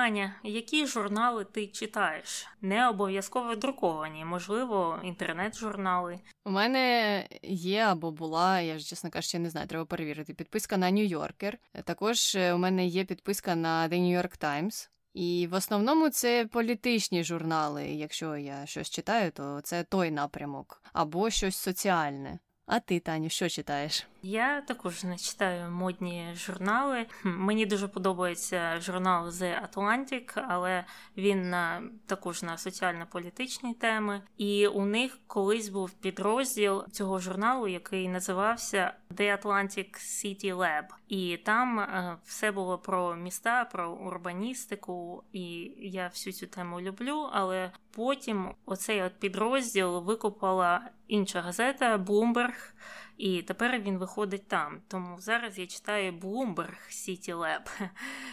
Аня, які журнали ти читаєш? Не обов'язково друковані, можливо, інтернет-журнали. У мене є або була, я ж чесно кажучи, не знаю, треба перевірити. Підписка на Нью-Йоркер. Також е, у мене є підписка на The New York Times. І в основному це політичні журнали. Якщо я щось читаю, то це той напрямок, або щось соціальне. А ти, Таню, що читаєш? Я також не читаю модні журнали. Мені дуже подобається журнал The Atlantic, але він на також на соціально-політичні теми. І у них колись був підрозділ цього журналу, який називався The Atlantic City Lab. І там е, все було про міста, про урбаністику. І я всю цю тему люблю. Але потім оцей от підрозділ викупала інша газета Bloomberg, і тепер він виходить там. Тому зараз я читаю Bloomberg City Lab.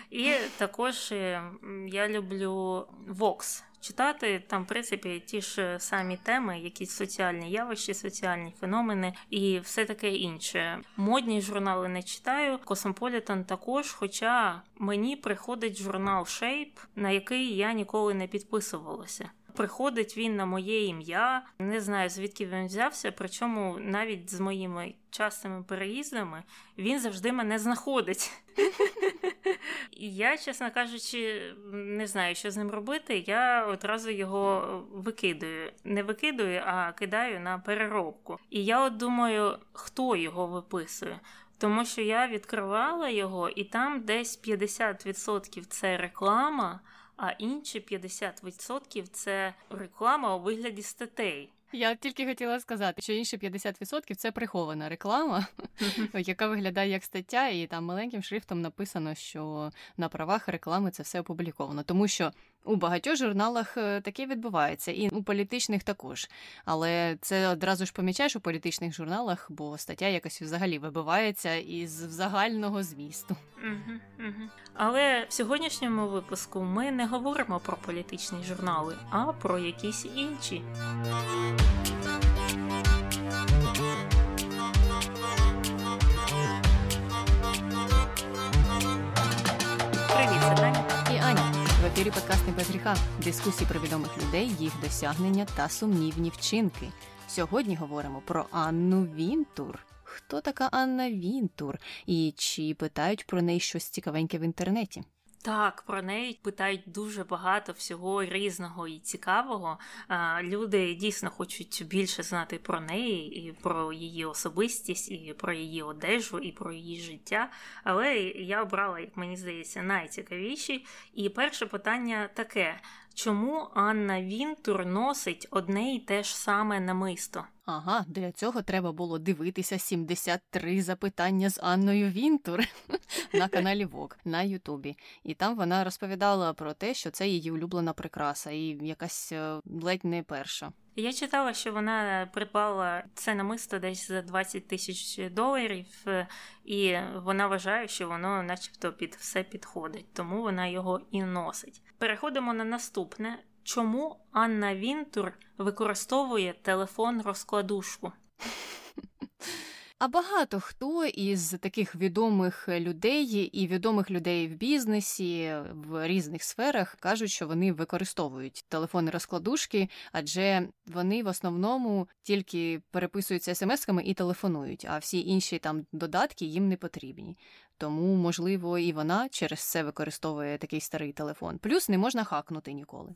І також е, я люблю Vox читати. Там, в принципі, ті ж самі теми, якісь соціальні явища, соціальні феномени і все таке інше. Модні журнали не читаю. Cosmopolitan також, хоча мені приходить журнал Shape, на який я ніколи не підписувалася приходить він на моє ім'я. Не знаю, звідки він взявся, причому навіть з моїми частими переїздами він завжди мене знаходить. І я, чесно кажучи, не знаю, що з ним робити. Я одразу його викидаю. Не викидаю, а кидаю на переробку. І я от думаю, хто його виписує. Тому що я відкривала його, і там десь 50% це реклама а інші 50% це реклама у вигляді статей. Я тільки хотіла сказати, що інші 50% це прихована реклама, яка виглядає як стаття, і там маленьким шрифтом написано, що на правах реклами це все опубліковано. Тому що у багатьох журналах е, таке відбувається, і у політичних також. Але це одразу ж помічаєш у політичних журналах, бо стаття якось взагалі вибивається із загального змісту. Але в сьогоднішньому випуску ми не говоримо про політичні журнали, а про якісь інші. Ефірі подкаст «Не без. Дискусії про відомих людей, їх досягнення та сумнівні вчинки. Сьогодні говоримо про Анну Вінтур. Хто така Анна Вінтур? І чи питають про неї щось цікавеньке в інтернеті? Так, про неї питають дуже багато всього різного і цікавого. Люди дійсно хочуть більше знати про неї, і про її особистість, і про її одежу, і про її життя. Але я обрала, як мені здається, найцікавіші. І перше питання таке: чому Анна Вінтур носить одне і те ж саме намисто? Ага, для цього треба було дивитися 73 запитання з Анною Вінтур на каналі Вок на Ютубі. І там вона розповідала про те, що це її улюблена прикраса, і якась е, ледь не перша. Я читала, що вона придбала це намисто десь за 20 тисяч доларів, е, і вона вважає, що воно, начебто, під все підходить, тому вона його і носить. Переходимо на наступне. Чому Анна Вінтур використовує телефон розкладушку? А багато хто із таких відомих людей і відомих людей в бізнесі в різних сферах кажуть, що вони використовують телефони розкладушки, адже вони в основному тільки переписуються смс-ками і телефонують, а всі інші там додатки їм не потрібні. Тому, можливо, і вона через це використовує такий старий телефон. Плюс не можна хакнути ніколи.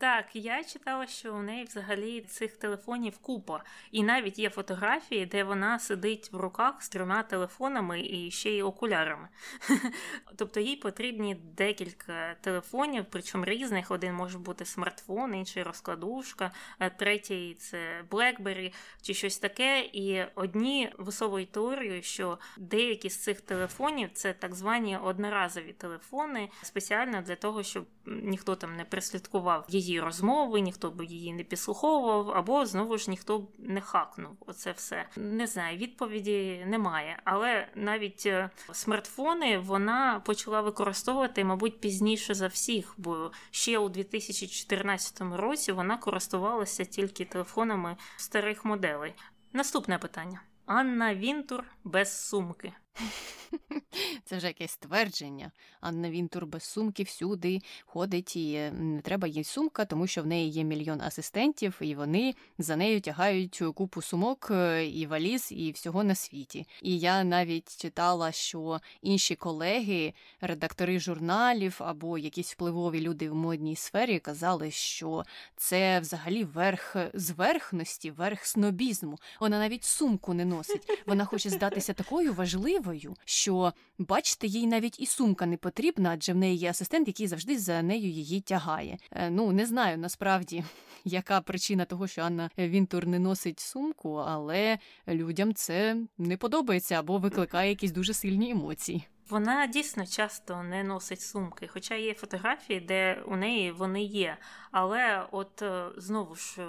Так, я читала, що у неї взагалі цих телефонів купа, і навіть є фотографії, де вона сидить в руках з трьома телефонами і ще й окулярами. Тобто їй потрібні декілька телефонів, причому різних. Один може бути смартфон, інший розкладушка, третій це BlackBerry чи щось таке. І одні висовують теорію, що деякі з цих телефонів це так звані одноразові телефони, спеціально для того, щоб ніхто там не прислідкував її розмови, ніхто б її не підслуховував, або знову ж ніхто б не хакнув. Оце все не знаю. Відповіді немає. Але навіть е, смартфони вона почала використовувати, мабуть, пізніше за всіх, бо ще у 2014 році вона користувалася тільки телефонами старих моделей. Наступне питання: Анна Вінтур без сумки. Це вже якесь твердження. Анна Вінтур без сумки всюди ходить і не треба їй сумка, тому що в неї є мільйон асистентів, і вони за нею тягають купу сумок е, і валіз, і всього на світі. І я навіть читала, що інші колеги, редактори журналів або якісь впливові люди в модній сфері казали, що це взагалі верх зверхності, верх снобізму. Вона навіть сумку не носить. Вона хоче здатися такою важливою, що бачите, їй навіть і сумка не потрібна, адже в неї є асистент, який завжди за нею її тягає. Е, ну не знаю насправді, яка причина того, що Анна Вінтур не носить сумку, але людям це не подобається або викликає якісь дуже сильні емоції. Вона дійсно часто не носить сумки, хоча є фотографії, де у неї вони є. Але от е, знову ж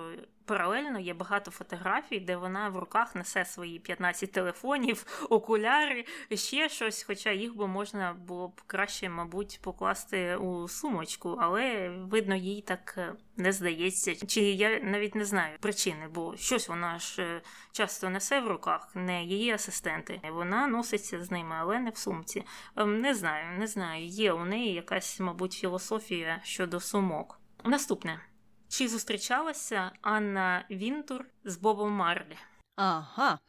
паралельно є багато фотографій, де вона в руках несе свої 15 телефонів, окуляри, ще щось. Хоча їх би можна було б краще, мабуть, покласти у сумочку, але видно, їй так е, не здається. Чи я навіть не знаю причини, бо щось вона ж е, часто несе в руках, не її асистенти. Вона носиться з ними, але не в сумці. Ем, не знаю, не знаю. Є у неї якась, мабуть, філософія щодо сумок. Наступне. Чи зустрічалася Анна Вінтур з Бобом Марлі? Ага,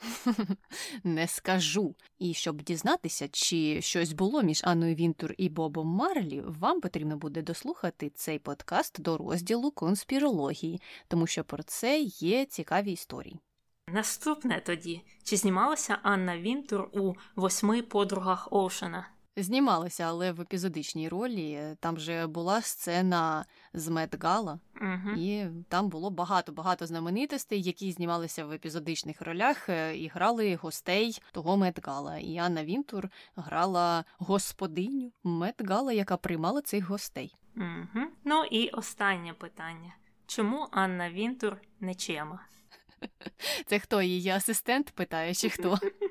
не скажу. І щоб дізнатися, чи щось було між Анною Вінтур і Бобом Марлі, вам потрібно буде дослухати цей подкаст до розділу конспірології, тому що про це є цікаві історії. Наступне тоді: чи знімалася Анна Вінтур у восьми подругах Оушена? Знімалася, але в епізодичній ролі там вже була сцена з Мед Гала, угу. і там було багато-багато знаменитостей, які знімалися в епізодичних ролях е, і грали гостей того Мед Гала. І Анна Вінтур грала господиню Мед Гала, яка приймала цих гостей. Угу. Ну і останнє питання: чому Анна Вінтур не чема? Це хто її асистент питає, чи хто?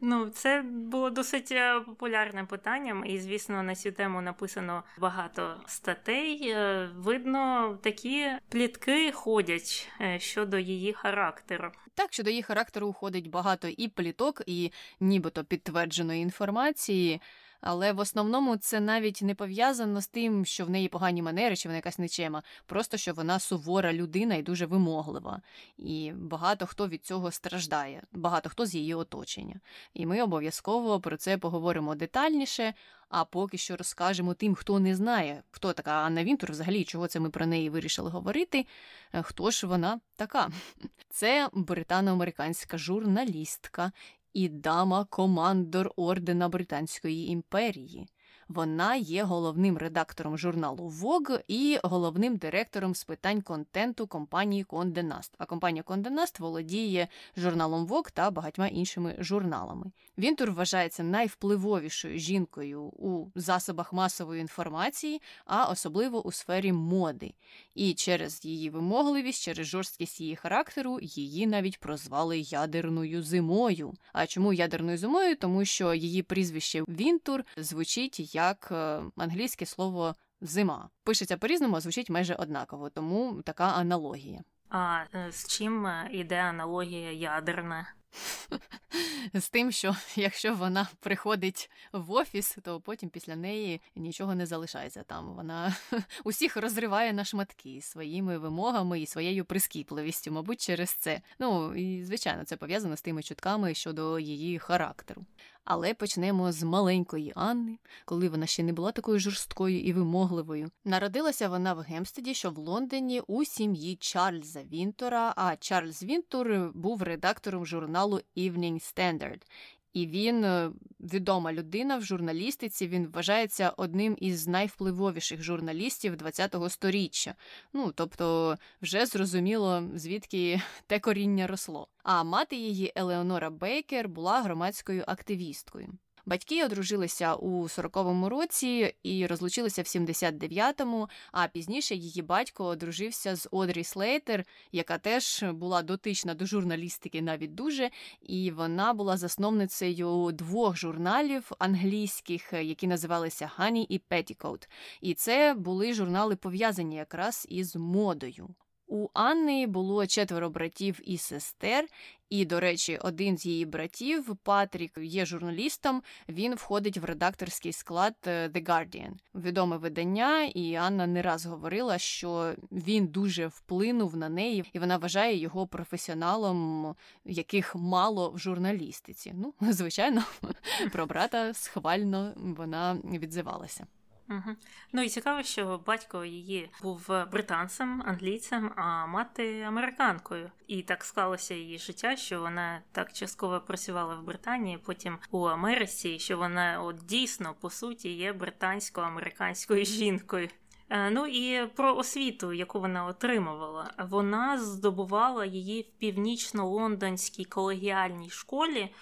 Ну, це було досить е, популярним питанням, і, звісно, на цю тему написано багато статей. Е, видно, такі плітки ходять е, щодо її характеру. Так, щодо її характеру ходить багато і пліток, і нібито підтвердженої інформації. Але в основному це навіть не пов'язано з тим, що в неї погані манери, чи вона якась нечема, просто що вона сувора людина і дуже вимоглива. І багато хто від цього страждає, багато хто з її оточення. І ми обов'язково про це поговоримо детальніше. А поки що розкажемо тим, хто не знає, хто така Анна Вінтур, взагалі чого це ми про неї вирішили говорити. Е, хто ж вона така? Це британо-американська журналістка, і дама командор ордена Британської імперії. Вона є головним редактором журналу Vogue і головним директором з питань контенту компанії Condé Nast. А компанія Condé Nast володіє журналом Vogue та багатьма іншими журналами. Вінтур вважається найвпливовішою жінкою у засобах масової інформації, а особливо у сфері моди. І через її вимогливість, через жорсткість її характеру, її навіть прозвали ядерною зимою. А чому ядерною зимою? Тому що її прізвище Вінтур звучить як е, англійське слово зима. Пишеться по-різному, а звучить майже однаково, тому така аналогія. А е, з чим е, іде аналогія ядерна? З тим, що якщо вона приходить в офіс, то потім після неї нічого не залишається там. Вона усіх розриває на шматки своїми вимогами і своєю прискіпливістю, мабуть, через це. Ну і звичайно, це пов'язано з тими чутками щодо її характеру. Але почнемо з маленької Анни, коли вона ще не була такою жорсткою і вимогливою. Народилася вона в Гемстеді, що в Лондоні у сім'ї Чарльза Вінтора. А Чарльз Вінтор був редактором журналу Evening Standard. І він е, відома людина в журналістиці. Він вважається одним із найвпливовіших журналістів ХХ століття. Ну тобто, вже зрозуміло, звідки те коріння росло. А мати її Елеонора Бейкер була громадською активісткою. Батьки одружилися у 40-му році і розлучилися в 79-му, а пізніше її батько одружився з Одрі Слейтер, яка теж була дотична до журналістики навіть дуже, і вона була засновницею двох журналів англійських, які називалися Honey і Petticoat. І це були журнали пов'язані якраз із модою. У Анни було четверо братів і сестер, і, до речі, один з її братів, Патрік, є журналістом. Він входить в редакторський склад е, The Guardian. відоме видання, і Анна не раз говорила, що він дуже вплинув на неї, і вона вважає його професіоналом, яких мало в журналістиці. Ну, звичайно, про брата схвально вона відзивалася. Угу. Ну і цікаво, що батько її був британцем, англійцем, а мати американкою. І так склалося її життя, що вона так частково працювала в Британії, потім у Америці, що вона от дійсно по суті є британсько-американською жінкою. Е, ну і про освіту, яку вона отримувала, вона здобувала її в північно-лондонській колегіальній школі.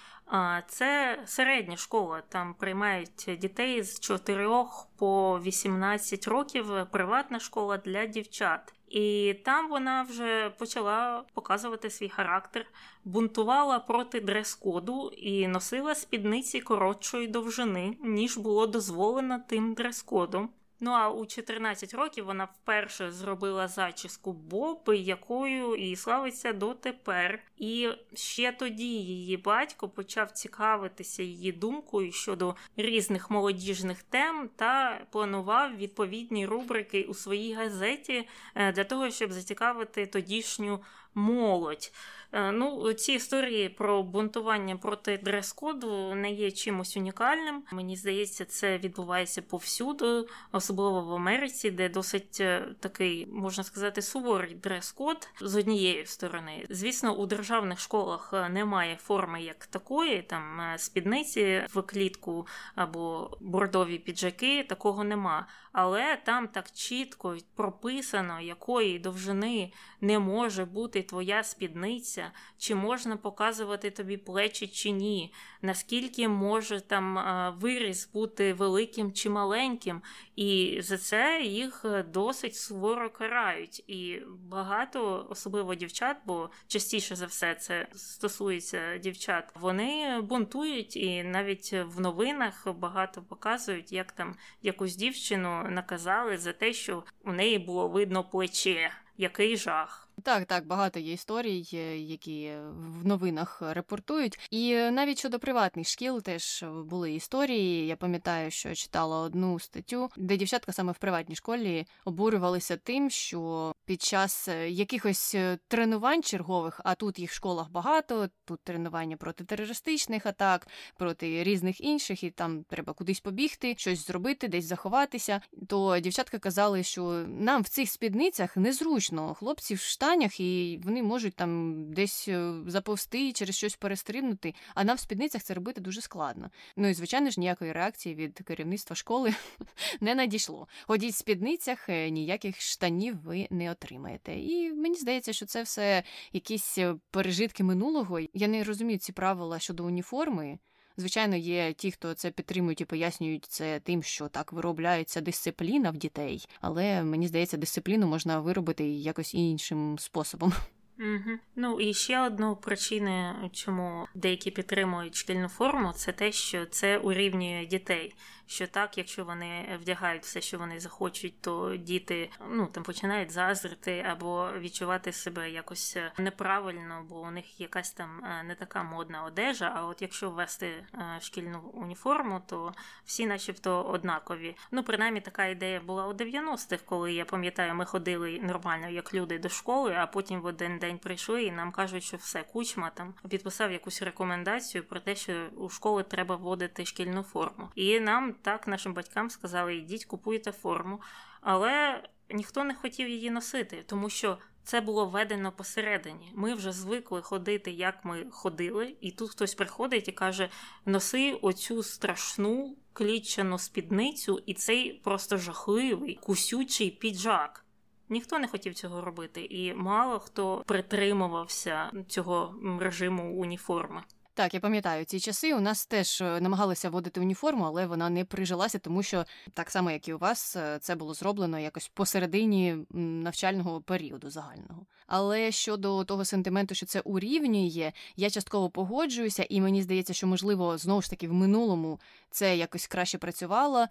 Це середня школа. Там приймають дітей з 4 по 18 років. Приватна школа для дівчат. І там вона вже почала показувати свій характер, бунтувала проти дрес-коду і носила спідниці коротшої довжини, ніж було дозволено тим дрес-кодом. Ну а у 14 років вона вперше зробила зачіску Боб, якою і славиться дотепер. І ще тоді її батько почав цікавитися її думкою щодо різних молодіжних тем та планував відповідні рубрики у своїй газеті е, для того, щоб зацікавити тодішню молодь. Е, ну, ці історії про бунтування проти дрес-коду не є чимось унікальним. Мені здається, це відбувається повсюду, особливо в Америці, де досить е, такий, можна сказати, суворий дрес-код з однієї сторони. Звісно, у державних школах е, немає форми як такої, там спідниці в клітку або бордові піджаки, такого нема. Але там так чітко прописано, якої довжини не може бути твоя спідниця, чи можна показувати тобі плечі чи ні, наскільки може там виріс бути великим чи маленьким, і за це їх е, досить суворо карають. І багато, особливо дівчат, бо частіше за все це стосується дівчат, вони бунтують і навіть в новинах багато показують, як там якусь дівчину наказали за те, що у неї було видно плече. Який жах. Так, так, багато є історій, е, які в новинах репортують. І навіть щодо приватних шкіл теж були історії. Я пам'ятаю, що читала одну статтю, де дівчатка саме в приватній школі обурювалися тим, що під час е, якихось е, тренувань чергових, а тут їх в школах багато, тут тренування проти терористичних атак, проти різних інших, і там треба кудись побігти, щось зробити, десь заховатися. То дівчатка казали, що нам в цих спідницях незручно, хлопці в штанях, і вони можуть там десь е, заповзти через щось перестрибнути. А нам в спідницях це робити дуже складно. Ну і звичайно ж ніякої реакції від керівництва школи не надійшло. Ходіть в спідницях, ніяких штанів ви не отримаєте. І мені здається, що це все якісь е, пережитки минулого. Я не розумію ці правила щодо уніформи. Звичайно, є ті, хто це підтримують і пояснюють це тим, що так виробляється дисципліна в дітей, але мені здається, дисципліну можна виробити якось іншим способом. Угу. Ну і ще одну причину, чому деякі підтримують шкільну форму, це те, що це урівнює дітей що так, якщо вони вдягають все, що вони захочуть, то діти ну там починають зазрити або відчувати себе якось е, неправильно, бо у них якась там е, не така модна одежа. А от якщо ввести е, шкільну уніформу, то всі, начебто, однакові. Ну, принаймні, така ідея була у 90-х, коли я пам'ятаю, ми ходили нормально як люди до школи, а потім в один день прийшли і нам кажуть, що все кучма там підписав якусь рекомендацію про те, що у школи треба вводити шкільну форму, і нам так нашим батькам сказали: йдіть, купуйте форму. Але ніхто не хотів її носити, тому що це було введено посередині. Ми вже звикли ходити, як ми ходили, і тут хтось приходить і каже: носи оцю страшну клітчану спідницю, і цей просто жахливий кусючий піджак. Ніхто не хотів цього робити, і мало хто притримувався цього режиму уніформи. Так, я пам'ятаю ці часи. У нас теж е, намагалися вводити уніформу, але вона не прижилася, тому що так само, як і у вас, е, це було зроблено якось посередині навчального періоду загального. Але щодо того сентименту, що це урівнює, я частково погоджуюся, і мені здається, що можливо знову ж таки в минулому це якось краще працювало.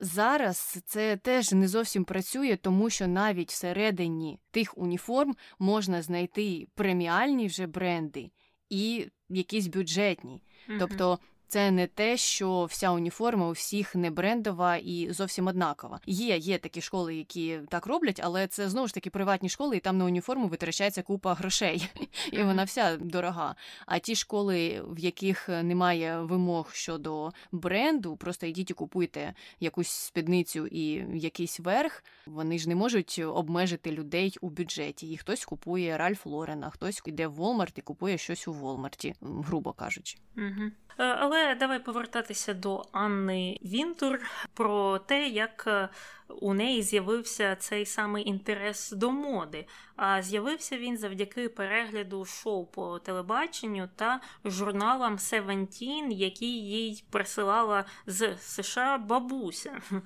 Зараз це теж не зовсім працює, тому що навіть всередині тих уніформ можна знайти преміальні вже бренди і якісь бюджетні. Тобто це не те, що вся уніформа у всіх не брендова і зовсім однакова. Є є такі школи, які так роблять, але це знову ж таки приватні школи, і там на уніформу витрачається купа грошей, і вона вся дорога. А ті школи, в яких немає вимог щодо бренду, просто йдіть і купуйте якусь спідницю і якийсь верх. Вони ж не можуть обмежити людей у бюджеті. І хтось купує Ральф Лорена, хтось йде в Walmart і купує щось у Волмарті, грубо кажучи. Угу. Але давай повертатися до Анни Вінтур про те, як е, у неї з'явився цей самий інтерес до моди. А з'явився він завдяки перегляду шоу по телебаченню та журналам Seventeen, які їй присилала з США бабуся.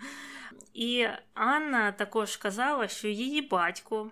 І Анна також казала, що її батько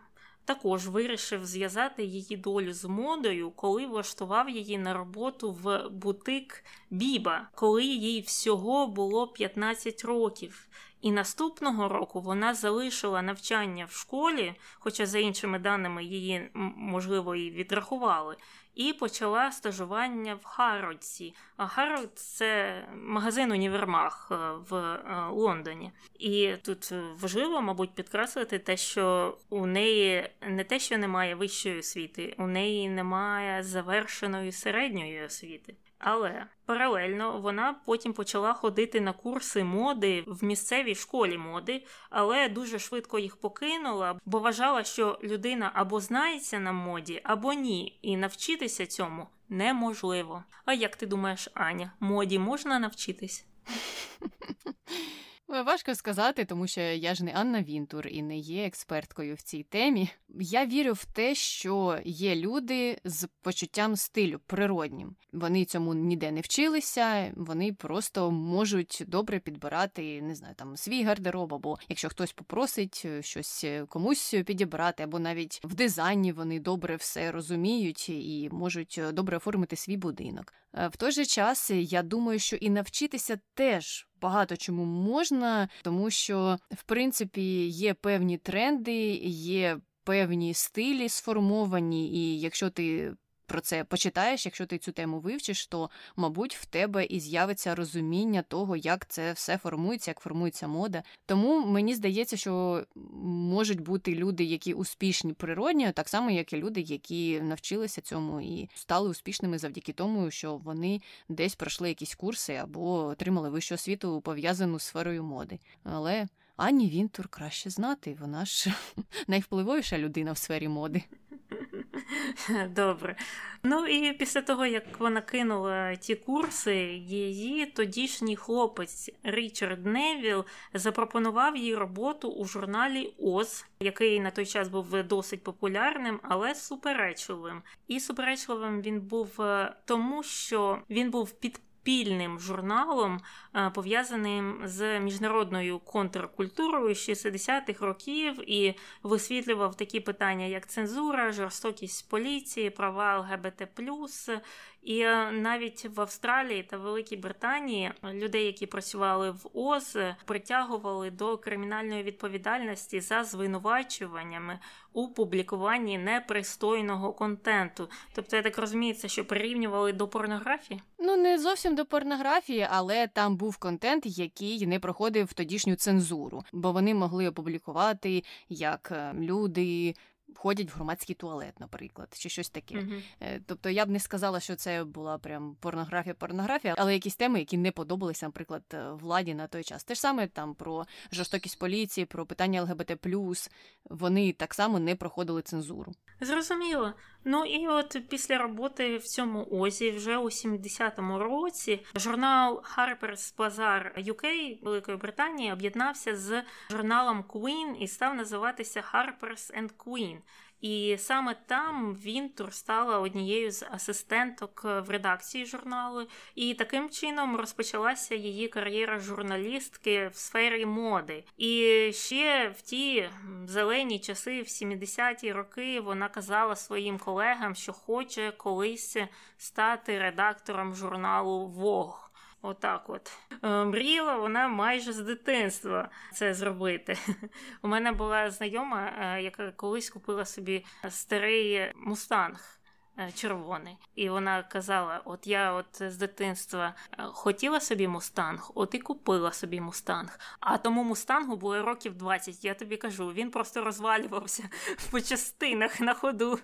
також вирішив зв'язати її долю з модою, коли влаштував її на роботу в бутик Біба, коли їй всього було 15 років. І наступного року вона залишила навчання в школі, хоча за іншими даними її можливо і відрахували, і почала стажування в Харродсі. А Харрод – це магазин універмаг е, в е, Лондоні. І тут важливо, мабуть, підкреслити те, що у неї не те, що немає вищої освіти, у неї немає завершеної середньої освіти. Але паралельно вона потім почала ходити на курси моди в місцевій школі моди, але дуже швидко їх покинула, бо вважала, що людина або знається на моді, або ні, і навчитися цьому неможливо. А як ти думаєш, Аня, моді можна навчитись? Важко сказати, тому що я ж не Анна Вінтур і не є експерткою в цій темі. Я вірю в те, що є люди з почуттям стилю природнім. Вони цьому ніде не вчилися, вони просто можуть добре підбирати, не знаю, там свій гардероб, або якщо хтось попросить е, щось е, комусь підібрати, або навіть в дизайні вони добре все розуміють і можуть е, добре оформити свій будинок. В той же час я думаю, що і навчитися теж багато чому можна, тому що в принципі є певні тренди, є певні стилі сформовані, і якщо ти про це почитаєш, якщо ти цю тему вивчиш, то, мабуть, в тебе і з'явиться розуміння того, як це все формується, як формується мода. Тому мені здається, що можуть бути люди, які успішні природньо, так само, як і люди, які навчилися цьому і стали успішними завдяки тому, що вони десь пройшли якісь курси або отримали вищу освіту пов'язану з сферою моди. Але Ані Вінтур краще знати, вона ж найвпливовіша людина в сфері моди. Добре. Ну і після того, як вона кинула ті курси, її тодішній хлопець Річард Невіл запропонував їй роботу у журналі Оз, який на той час був досить популярним, але суперечливим. І суперечливим він був е, тому, що він був під спільним журналом, е, пов'язаним з міжнародною контркультурою 60-х років і висвітлював такі питання, як цензура, жорстокість поліції, права ЛГБТ і е, навіть в Австралії та Великій Британії людей, які працювали в ОЗ, притягували до кримінальної відповідальності за звинувачуваннями у публікуванні непристойного контенту. Тобто, я так розумію, це що прирівнювали до порнографії? Ну не зовсім до порнографії, але там був контент, який не проходив тодішню цензуру, бо вони могли опублікувати як е, люди ходять в громадський туалет, наприклад, чи щось таке. Mm-hmm. Тобто я б не сказала, що це була прям порнографія, порнографія, але якісь теми, які не подобалися, наприклад, е, владі на той час. Те ж саме там про жорстокість поліції, про питання ЛГБТ, вони так само не проходили цензуру. Зрозуміло. Ну і от після роботи в цьому озі, вже у 70-му році, журнал Harper's Bazaar UK Великої Британії об'єднався з журналом Queen і став називатися Harper's and Queen. І саме там Вінтур стала однією з асистенток в редакції журналу, і таким чином розпочалася її кар'єра журналістки в сфері моди. І ще в ті зелені часи, в 70-ті роки, вона казала своїм колегам, що хоче колись стати редактором журналу Vogue. Отак, от мріла вона майже з дитинства це зробити. У мене була знайома, е, яка колись купила собі старий мустанг. Е, червоний. І вона казала: От я от з дитинства е, хотіла собі мустанг, от і купила собі мустанг. А тому мустангу було років 20, я тобі кажу, він просто розвалювався по частинах на ходу.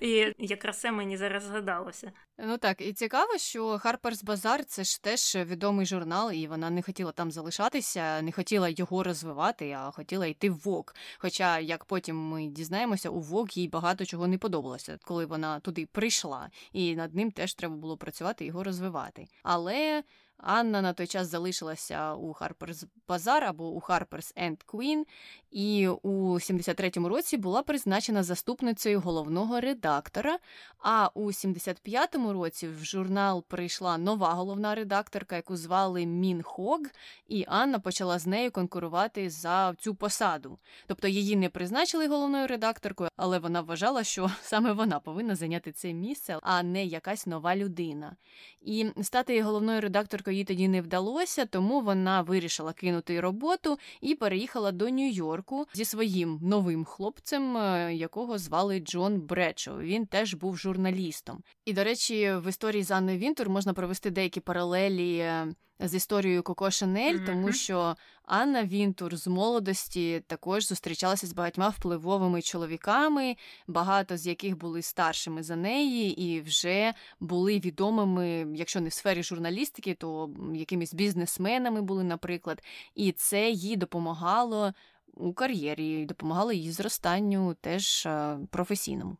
І якраз це мені зараз згадалося. Ну так, і цікаво, що Harper's Bazaar – це ж теж відомий журнал, і вона не хотіла там залишатися, не хотіла його розвивати, а хотіла йти в Vogue. Хоча, як потім ми дізнаємося, у Vogue їй багато чого не подобалося, коли вона туди прийшла, і над ним теж треба було працювати його розвивати. Але Анна на той час залишилася у Harper's Bazaar або у Harper's and Queen, і у 73-му році була призначена заступницею головного редактора. А у 75-му році в журнал прийшла нова головна редакторка, яку звали Мін Хог, і Анна почала з нею конкурувати за цю посаду. Тобто її не призначили головною редакторкою, але вона вважала, що саме вона повинна зайняти це місце, а не якась нова людина. І стати головною редакторкою їй тоді не вдалося, тому вона вирішила кинути роботу і переїхала до Нью-Йорку зі своїм новим хлопцем, е, якого звали Джон Бредшоу. Він теж був журналістом. І, до речі, в історії з Анною Вінтур можна провести деякі паралелі. Е, з історією Коко Шанель, mm-hmm. тому що Анна Вінтур з молодості також зустрічалася з багатьма впливовими чоловіками, багато з яких були старшими за неї, і вже були відомими, якщо не в сфері журналістики, то якимись бізнесменами були, наприклад. І це їй допомагало у кар'єрі, допомагали її зростанню теж професійному.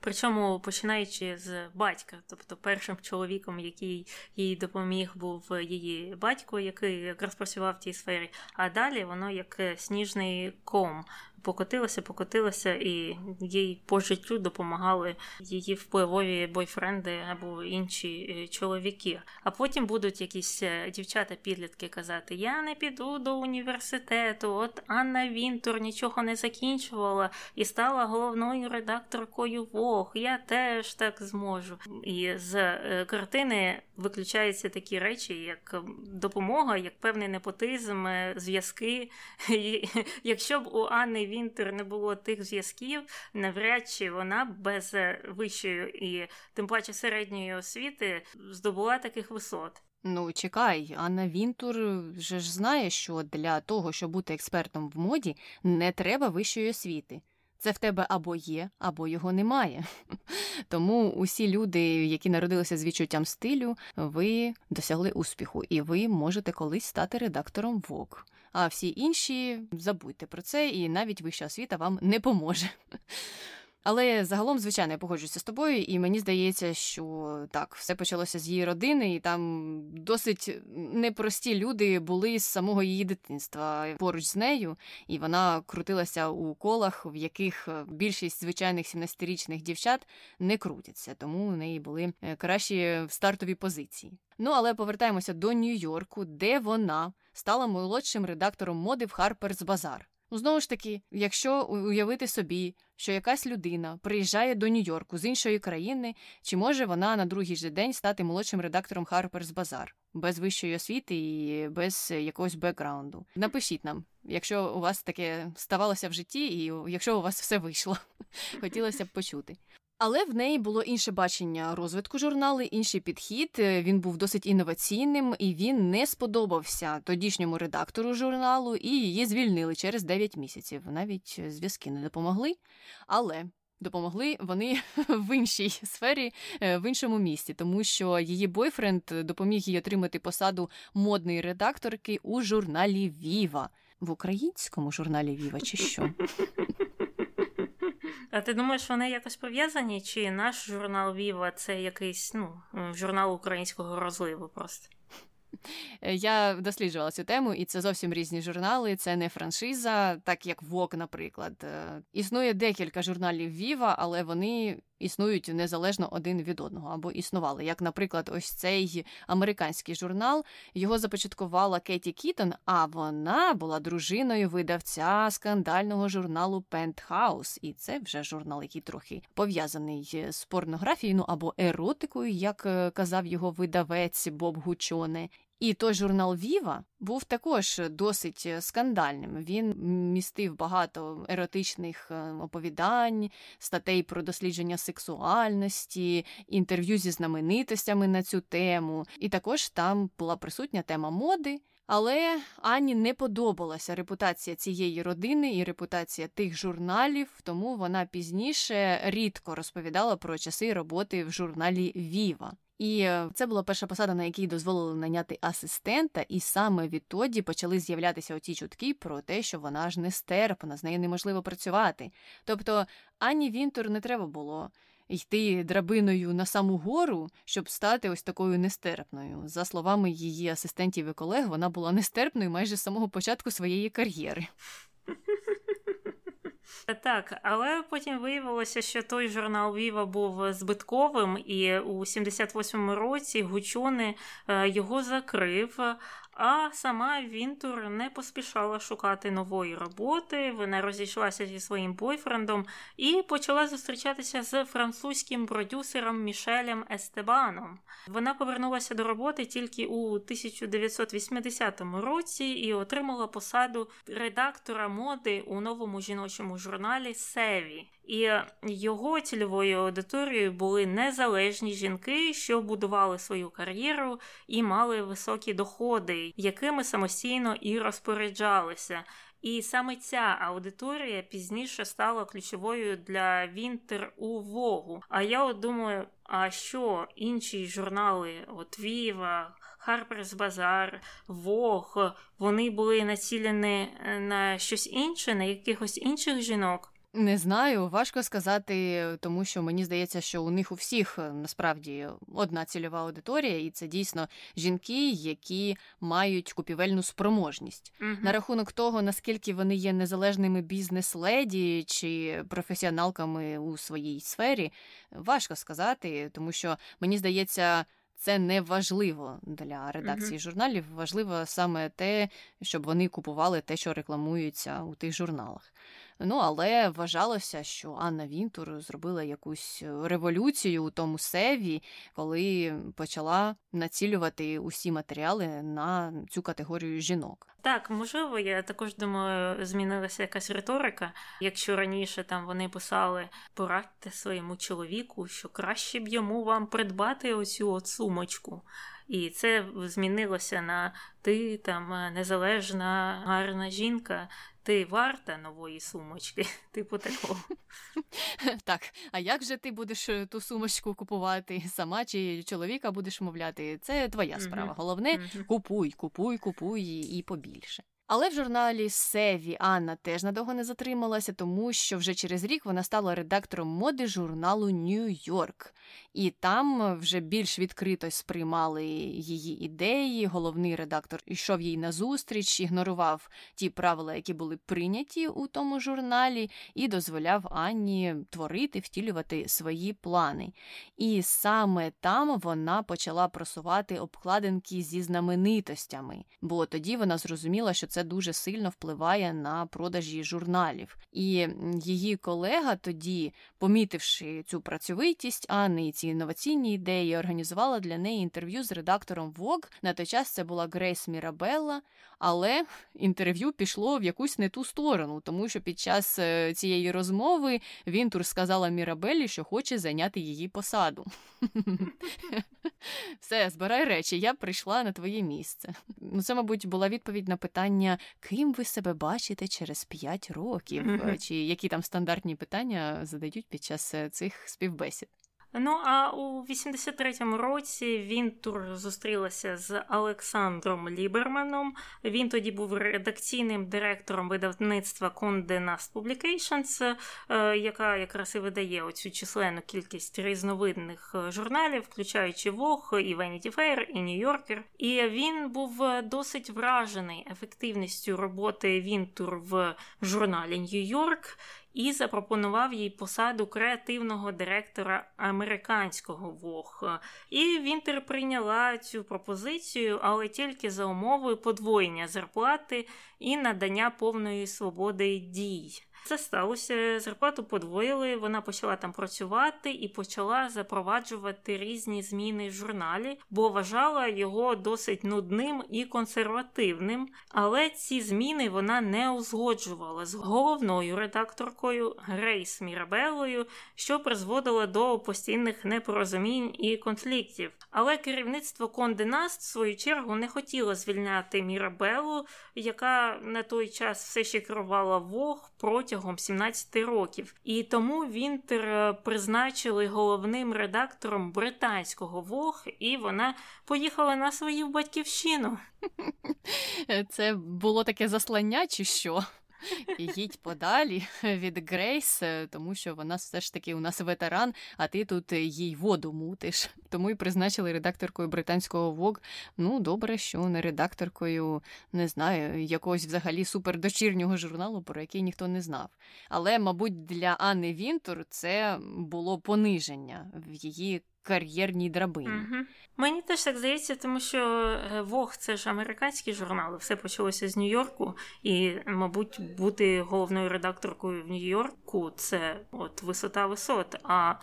Причому починаючи з батька, тобто першим чоловіком, який їй допоміг, був її батько, який якраз працював в тій сфері, а далі воно як сніжний ком. Покотилася, покотилася, і їй по життю допомагали її впливові бойфренди або інші е, чоловіки. А потім будуть якісь е, дівчата-підлітки казати: Я не піду до університету, от Анна Вінтур нічого не закінчувала і стала головною редакторкою Вог. Я теж так зможу. І з е, картини виключаються такі речі, як допомога, як певний непотизм, зв'язки. Якщо б у Анни Вінтер не було тих зв'язків, навряд чи вона без е, вищої і тим паче середньої освіти здобула таких висот. Ну, чекай, Анна Вінтур вже ж знає, що для того, щоб бути експертом в моді, не треба вищої освіти. Це в тебе або є, або його немає. Тому усі люди, які народилися з відчуттям стилю, ви досягли успіху, і ви можете колись стати редактором Vogue а всі інші забудьте про це, і навіть вища освіта вам не поможе. Але загалом, звичайно, я погоджуюся з тобою, і мені здається, що так, все почалося з її родини, і там досить непрості люди були з самого її дитинства поруч з нею, і вона крутилася у колах, в яких більшість звичайних 17-річних дівчат не крутяться, тому у неї були е, кращі стартові позиції. Ну але повертаємося до Нью-Йорку, де вона стала молодшим редактором моди в Harper's Bazaar. Ну, знову ж таки, якщо уявити собі, що якась людина приїжджає до Нью-Йорку з іншої країни, чи може вона на другий же день стати молодшим редактором Harper's Bazaar? без вищої освіти і без якогось бекграунду? Напишіть нам, якщо у вас таке ставалося в житті, і якщо у вас все вийшло, хотілося б почути. Але в неї було інше бачення розвитку журналу, інший підхід. Е, він був досить інноваційним і він не сподобався тодішньому редактору журналу, і її звільнили через 9 місяців. Навіть зв'язки не допомогли. Але допомогли вони в іншій сфері, е, в іншому місті, тому що її бойфренд допоміг їй отримати посаду модної редакторки у журналі Віва в українському журналі Віва, чи що. А ти думаєш, вони якось пов'язані? Чи наш журнал Віва це якийсь ну, журнал українського розливу просто? Я досліджувала цю тему, і це зовсім різні журнали. Це не франшиза, так як Вок, наприклад. Е, існує декілька журналів Віва, але вони існують незалежно один від одного або існували. Як, наприклад, ось цей американський журнал його започаткувала Кеті Кітон, а вона була дружиною видавця скандального журналу Пентхаус. І це вже журнал, який трохи пов'язаний з порнографією ну або еротикою, як е, казав його видавець Боб Гучоне. І той журнал Віва був також досить е, скандальним. Він містив багато еротичних е, оповідань, статей про дослідження сексуальності, інтерв'ю зі знаменитостями на цю тему. І також там була присутня тема моди. Але Ані не подобалася репутація цієї родини і репутація тих журналів, тому вона пізніше рідко розповідала про часи роботи в журналі Віва. І е, це була перша посада, на якій дозволили наняти асистента, і саме відтоді почали з'являтися оці чутки про те, що вона ж нестерпна, з нею неможливо працювати. Тобто Ані Вінтур не треба було йти драбиною на саму гору, щоб стати ось такою нестерпною. За словами її асистентів і колег, вона була нестерпною майже з самого початку своєї кар'єри. Так, але потім виявилося, що той журнал Віва був збитковим, і у 78-му році Гучони е, його закрив. А сама Вінтур не поспішала шукати нової роботи. Вона розійшлася зі своїм бойфрендом і почала зустрічатися з французьким продюсером Мішелем Естебаном. Вона повернулася до роботи тільки у 1980 році і отримала посаду редактора моди у новому жіночому журналі Севі. І його цільовою аудиторією були незалежні жінки, що будували свою кар'єру і мали високі доходи, якими самостійно і розпоряджалися. І саме ця аудиторія пізніше стала ключовою для Вінтер у Вогу. А я от думаю, а що інші журнали, от Віва, Harper's Bazaar, Vogue, вони були націлені на щось інше, на якихось інших жінок? Не знаю, важко сказати, тому що мені здається, що у них у всіх е, насправді одна цільова аудиторія, і це дійсно жінки, які мають купівельну спроможність. uh На рахунок того, наскільки вони є незалежними бізнес-леді чи професіоналками у своїй сфері, важко сказати, тому що мені здається. Це не важливо для редакції uh-huh. журналів. Важливо саме те, щоб вони купували те, що рекламується у тих журналах. Ну, але вважалося, що Анна Вінтур зробила якусь е, революцію у тому севі, коли почала націлювати усі матеріали на цю категорію жінок. Так, можливо, я також думаю, змінилася якась риторика. Якщо раніше там вони писали порадьте своєму чоловіку, що краще б йому вам придбати оцю от сумочку. І це змінилося на ти там е, незалежна, гарна жінка, ти варта нової сумочки, типу такого. Так, а як же ти будеш е, ту сумочку купувати сама чи чоловіка будеш мовляти? Це твоя справа. Головне, купуй, купуй, купуй і побільше. Але в журналі Севі Анна теж надовго не затрималася, тому що вже через рік вона стала редактором моди журналу Нью-Йорк. І там вже більш відкрито сприймали її ідеї. Головний редактор йшов їй назустріч, ігнорував ті правила, які були прийняті у тому журналі, і дозволяв Анні творити, втілювати свої плани. І саме там вона почала просувати обкладинки зі знаменитостями, бо тоді вона зрозуміла, що це дуже сильно впливає на продажі журналів. І її колега тоді, помітивши цю працьовитість Анни і ці інноваційні ідеї, організувала для неї інтерв'ю з редактором Vogue. На той час це була Грейс Мірабелла, але інтерв'ю пішло в якусь не ту сторону, тому що під час е, цієї розмови Вінтур сказала Мірабеллі, що хоче зайняти її посаду. Все, збирай речі, я прийшла на твоє місце. Ну, Це, мабуть, була відповідь на питання, ким ви себе бачите через 5 років, чи які там стандартні питання задають під час е, цих співбесід. Ну а у 83-му році він тур зустрілася з Олександром Ліберманом. Він тоді був редакційним директором видавництва Condé Nast Publications, е, яка якраз і видає оцю численну кількість різновидних е, журналів, включаючи Vogue, і Vanity Fair, і New Yorker. І він був досить вражений ефективністю роботи Вінтур в журналі Нью-Йорк. І запропонував їй посаду креативного директора американського Вог. І Вінтер прийняла цю пропозицію, але тільки за умовою подвоєння зарплати і надання повної свободи дій. Це сталося, зарплату подвоїли, вона почала там працювати і почала запроваджувати різні зміни в журналі, бо вважала його досить нудним і консервативним. Але ці зміни вона не узгоджувала з головною редакторкою Грейс Мірабелою, що призводило до постійних непорозумінь і конфліктів. Але керівництво Конденаст, в свою чергу, не хотіло звільняти Мірабелу, яка на той час все ще керувала Вог протягом протягом 17 років, і тому Вінтер е, призначили головним редактором британського Вог, і вона поїхала на свою батьківщину. Це було таке заслання, чи що? їдь подалі від Грейс, е, тому що вона все ж таки у нас ветеран, а ти тут е, їй воду мутиш. Тому і призначили редакторкою британського Vogue. Ну, добре, що не редакторкою, не знаю, якогось взагалі супердочірнього журналу, про який ніхто не знав. Але, мабуть, для Анни Вінтур це було пониження в її кар'єрній драбині. Угу. Мені теж так здається, тому що Вог е, це ж американські журнали, все почалося з Нью-Йорку, і, мабуть, бути головною редакторкою в Нью-Йорку це от висота висот. А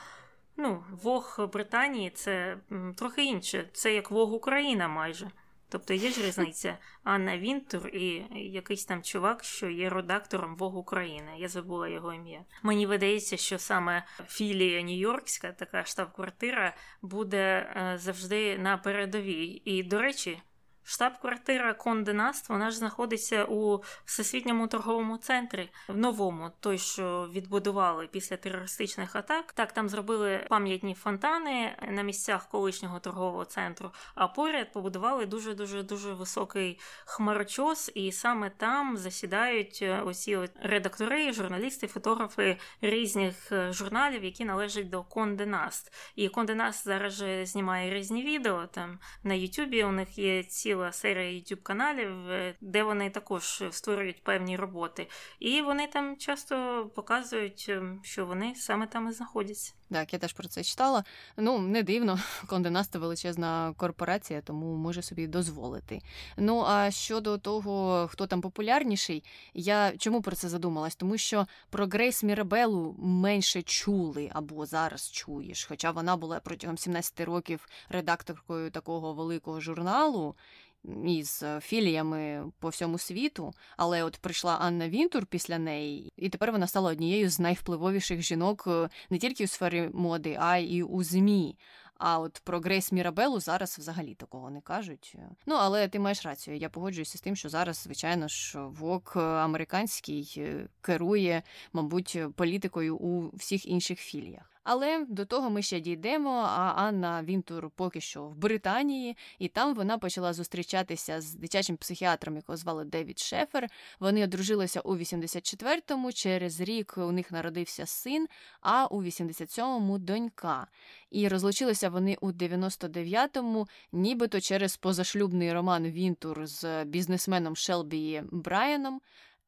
ну, Вог Британії це трохи інше. Це як Вог Україна майже. Тобто є ж різниця Анна Вінтур і якийсь там чувак, що є редактором Вог України. Я забула його ім'я. Мені видається, що саме філія Нью-Йоркська, така штаб-квартира, буде е, завжди на передовій. І, до речі, Штаб-квартира Конде Наст, вона ж знаходиться у всесвітньому торговому центрі в новому, той, що відбудували після терористичних атак. Так, там зробили пам'ятні фонтани на місцях колишнього торгового центру, а поряд побудували дуже дуже дуже високий хмарочос, і саме там засідають е, усі редактори, журналісти, фотографи різних е, журналів, які належать до Конде Наст. І Конде Наст зараз же знімає різні відео. Там на Ютубі у них є ці ціла серія youtube каналів, е, де вони також створюють певні роботи. І вони там часто показують, ем, що вони саме там і знаходяться. Так, я теж про це читала. Ну, не дивно, Конденаста величезна корпорація, тому може собі дозволити. Ну а щодо того, хто там популярніший, я чому про це задумалась? Тому що про Грейс Мірабелу менше чули або зараз чуєш. Хоча вона була протягом 17 років редакторкою такого великого журналу із е, філіями по всьому світу. Але от прийшла Анна Вінтур після неї, і тепер вона стала однією з найвпливовіших жінок е, не тільки у сфері моди, а й у ЗМІ. А от про Грейс Мірабелу зараз взагалі такого не кажуть. Ну але ти маєш рацію. Я погоджуюся з тим, що зараз, звичайно ж, вок американський е, керує, мабуть, політикою у всіх інших філіях. Але до того ми ще дійдемо. А Анна Вінтур поки що в Британії, і там вона почала зустрічатися з дитячим психіатром, якого звали Девід Шефер. Вони одружилися у 84-му, Через рік у них народився син, а у 87-му донька. І розлучилися вони у 99-му, нібито через позашлюбний роман Вінтур з бізнесменом Шелбі Брайаном.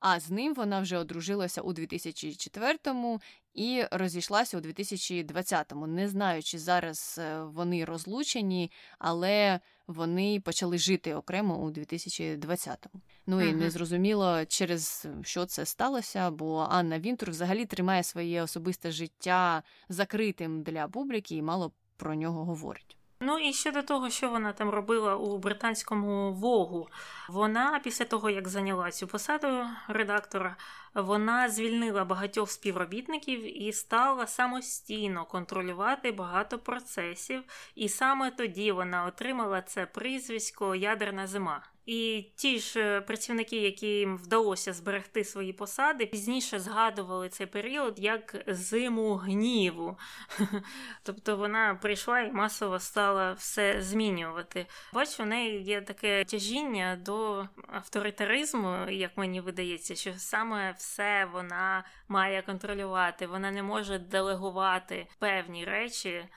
А з ним вона вже одружилася у 2004-му і розійшлася у 2020-му. Не знаю, чи зараз е, вони розлучені, але вони почали жити окремо у 2020-му. Ну і не зрозуміло, через що це сталося, бо Анна Вінтур взагалі тримає своє особисте життя закритим для публіки і мало про нього говорить. Ну і щодо того, що вона там робила у британському вогу, вона після того, як зайняла цю посаду редактора, вона звільнила багатьох співробітників і стала самостійно контролювати багато процесів, і саме тоді вона отримала це прізвисько Ядерна зима. І ті ж працівники, яким вдалося зберегти свої посади, пізніше згадували цей період як зиму гніву. Тобто вона прийшла і масово стала все змінювати. Бачу, у неї є таке тяжіння до авторитаризму, як мені видається, що саме все вона має контролювати. Вона не може делегувати певні речі е,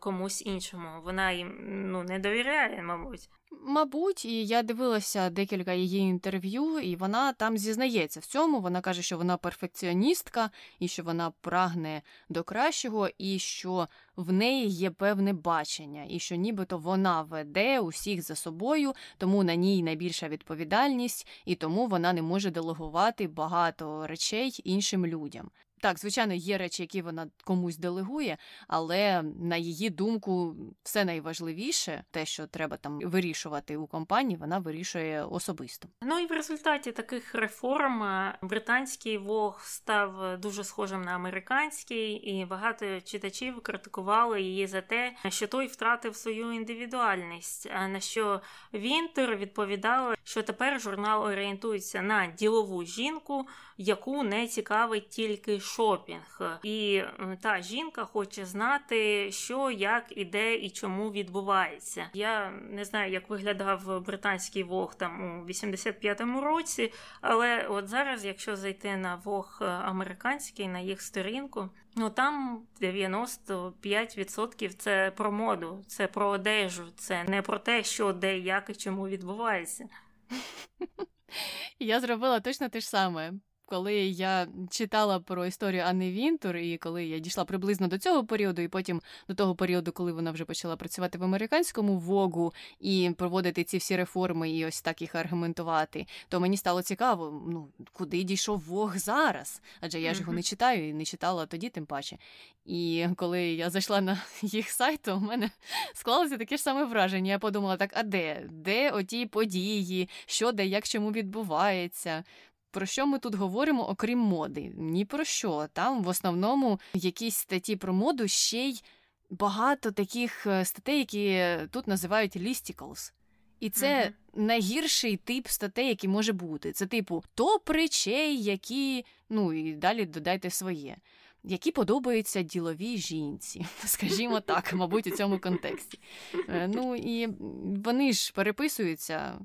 комусь іншому. Вона їм ну, не довіряє, мабуть. Мабуть, і я дивилася декілька її інтерв'ю, і вона там зізнається в цьому. Вона каже, що вона перфекціоністка, і що вона прагне до кращого, і що в неї є певне бачення, і що нібито вона веде усіх за собою, тому на ній найбільша відповідальність, і тому вона не може делегувати багато речей іншим людям. Так, звичайно, є речі, які вона комусь делегує, але на її думку, все найважливіше, те, що треба там вирішувати у компанії, вона вирішує особисто. Ну і в результаті таких реформ е, британський вог став дуже схожим на американський, і багато читачів критикували її за те, що той втратив свою індивідуальність. А на що Вінтер відповідала, що тепер журнал орієнтується на ділову жінку, яку не цікавить тільки шопінг. І та жінка хоче знати, що, як, і де і чому відбувається. Я не знаю, як виглядав британський вог там у 85-му році, але от зараз, якщо зайти на вог американський, на їх сторінку. Ну там 95% це про моду, це про одежу, це не про те, що де, як і чому відбувається. Я зробила точно те ж саме коли я читала про історію Анни Вінтур, і коли я дійшла приблизно до цього періоду, і потім до того періоду, коли вона вже почала працювати в американському вогу і проводити ці всі реформи, і ось так їх аргументувати, то мені стало цікаво, ну куди дійшов Вог зараз? Адже я ж його не читаю і не читала тоді, тим паче. І коли я зайшла на їх сайт, то в мене склалося таке ж саме враження. Я подумала, так, а де? Де оті події, що де, як чому відбувається? Про що ми тут говоримо, окрім моди? Ні про що. Там в основному якісь статті про моду ще й багато таких е, статей, які тут називають listicles. І це uh-huh. найгірший тип статей, який може бути. Це типу топ речей, які, ну і далі додайте своє, які подобаються діловій жінці, скажімо так, мабуть, у цьому контексті. Е, ну і вони ж переписуються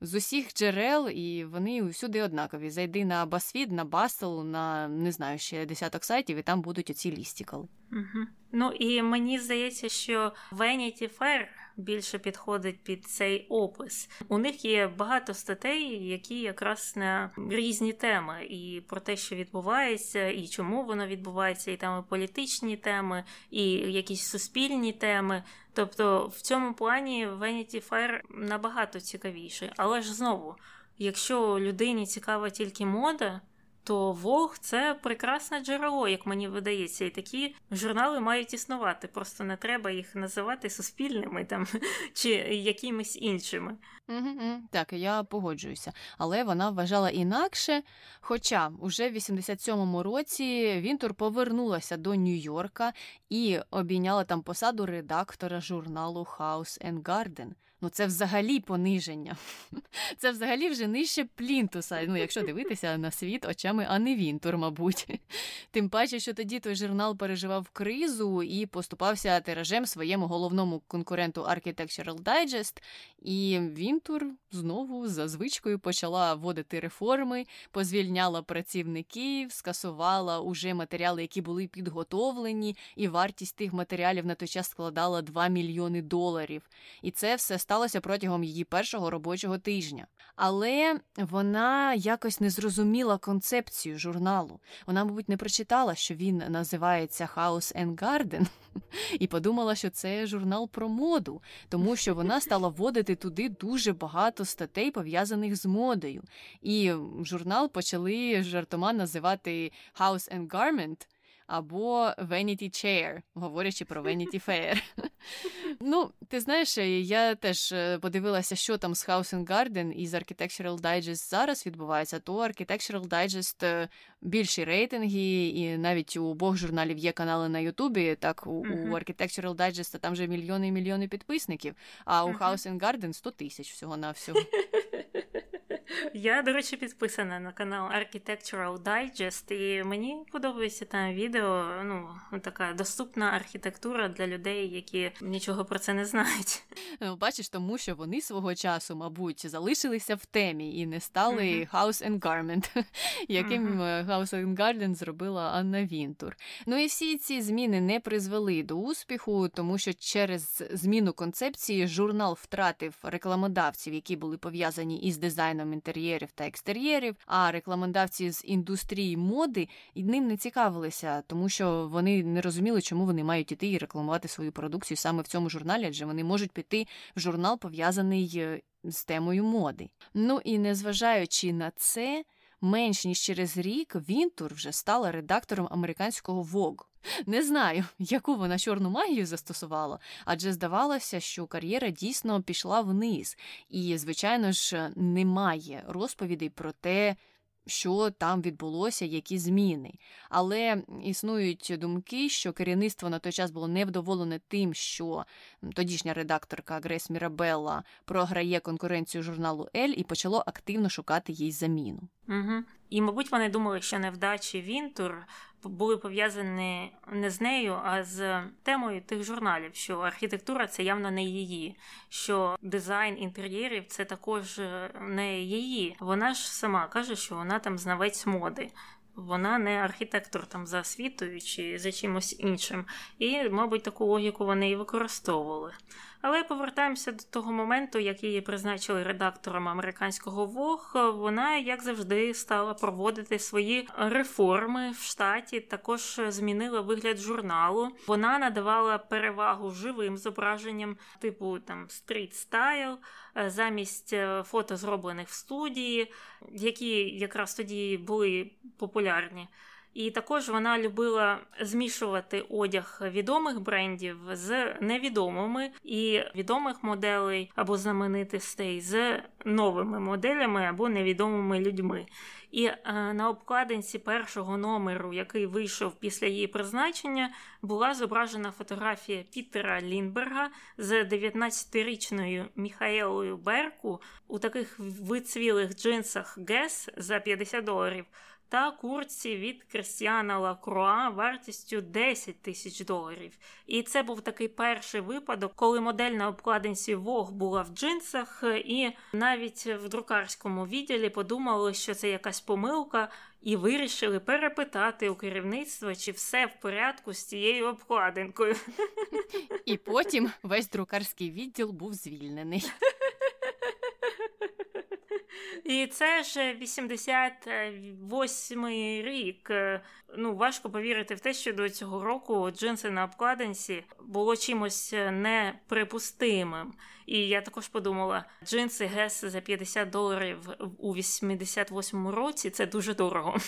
з усіх джерел, і вони усюди однакові. Зайди на басфід, на Bustle, на не знаю ще десяток сайтів, і там будуть оці лістікали. Угу. Ну і мені здається, що Vanity Fair більше підходить під цей опис. У них є багато статей, які якраз на різні теми, і про те, що відбувається, і чому воно відбувається, і там і політичні теми, і якісь суспільні теми. Тобто в цьому плані Vanity Fair набагато цікавіше. Але ж знову, якщо людині цікава тільки мода то Вог це прекрасне джерело, як мені видається, і такі журнали мають існувати. Просто не треба їх називати суспільними там чи якимись іншими. Угу, Так, я погоджуюся. Але вона вважала інакше. Хоча уже в 87-му році Вінтур повернулася до Нью-Йорка і обійняла там посаду редактора журналу House and Garden. Ну, це взагалі пониження. Це взагалі вже нижче плінтуса. Ну, якщо дивитися на світ очами, а не Вінтур, мабуть. Тим паче, що тоді той журнал переживав кризу і поступався тиражем своєму головному конкуренту Architectural Digest, і Вінтур знову за звичкою почала вводити реформи, позвільняла працівників, скасувала уже матеріали, які були підготовлені, і вартість тих матеріалів на той час складала 2 мільйони доларів. І це все сталося протягом її першого робочого тижня. Але вона якось не зрозуміла концепцію журналу. Вона, мабуть, не прочитала, що він називається House and Garden, і подумала, що це журнал про моду, тому що вона стала вводити туди дуже багато статей, пов'язаних з модою. І журнал почали жартома називати House and Garment, або Vanity Chair, говорячи про Vanity Fair. Ну, ти знаєш, я теж е, подивилася, що там з House and Garden і з Architectural Digest зараз відбувається, то Architectural Digest е, більші рейтинги, і навіть у обох журналів є канали на Ютубі. Так, у, uh-huh. у Architectural Digest там вже мільйони і мільйони підписників, а у uh-huh. House and Garden 100 тисяч всього на всього. Я, до речі, підписана на канал Architectural Digest, і мені подобається там відео. Ну, така доступна архітектура для людей, які нічого про це не знають. Ну, бачиш, тому що вони свого часу, мабуть, залишилися в темі і не стали uh-huh. House and Garment, яким uh-huh. House and Garden зробила Анна Вінтур. Ну і всі ці зміни не призвели до успіху, тому що через зміну концепції журнал втратив рекламодавців, які були пов'язані із дизайном інтер'єрів та екстер'єрів, а рекламодавці з індустрії моди ним не цікавилися, тому що вони не розуміли, чому вони мають іти і рекламувати свою продукцію саме в цьому журналі, адже вони можуть піти в журнал пов'язаний е, з темою моди. Ну і незважаючи на це. Менш ніж через рік Вінтур вже стала редактором американського Vogue. Не знаю, яку вона чорну магію застосувала, адже здавалося, що кар'єра дійсно пішла вниз, і, звичайно ж, немає розповідей про те, що там відбулося, які зміни. Але існують думки, що керівництво на той час було невдоволене тим, що тодішня редакторка Грейс Мірабелла програє конкуренцію журналу Elle і почало активно шукати їй заміну. Угу. І, мабуть, вони думали, що невдачі Вінтур були пов'язані не з нею, а з темою тих журналів, що архітектура це явно не її, що дизайн інтер'єрів це також е, не її. Вона ж сама каже, що вона там знавець моди. Вона не архітектор там за освітою чи за чимось іншим. І, мабуть, таку логіку вони і використовували. Але повертаємося до того моменту, як її призначили редактором американського ВОГ. Вона, як завжди, стала проводити свої реформи в штаті. Також змінила вигляд журналу. Вона надавала перевагу живим зображенням, типу там стріт стайл, замість е, фото зроблених в студії, які якраз тоді були популярні. І також вона любила змішувати одяг відомих брендів з невідомими і відомих моделей або знаменитостей з новими моделями або невідомими людьми. І е, на обкладинці першого номеру, який вийшов після її призначення, була зображена фотографія Пітера Лінберга з 19-річною Міхаелою Берку у таких вицвілих джинсах Гес за 50 доларів та куртці від Крістіана Лакруа вартістю 10 тисяч доларів. І це був такий перший випадок, коли модель на обкладинці Vogue була в джинсах, і навіть в друкарському відділі подумали, що це якась помилка, і вирішили перепитати у керівництва, чи все в порядку з цією обкладинкою. І потім весь друкарський відділ був звільнений. І це ж 88-й рік. Ну, важко повірити в те, що до цього року джинси на обкладинці було чимось неприпустимим. І я також подумала: джинси Гес за 50 доларів у 88-му році це дуже дорого.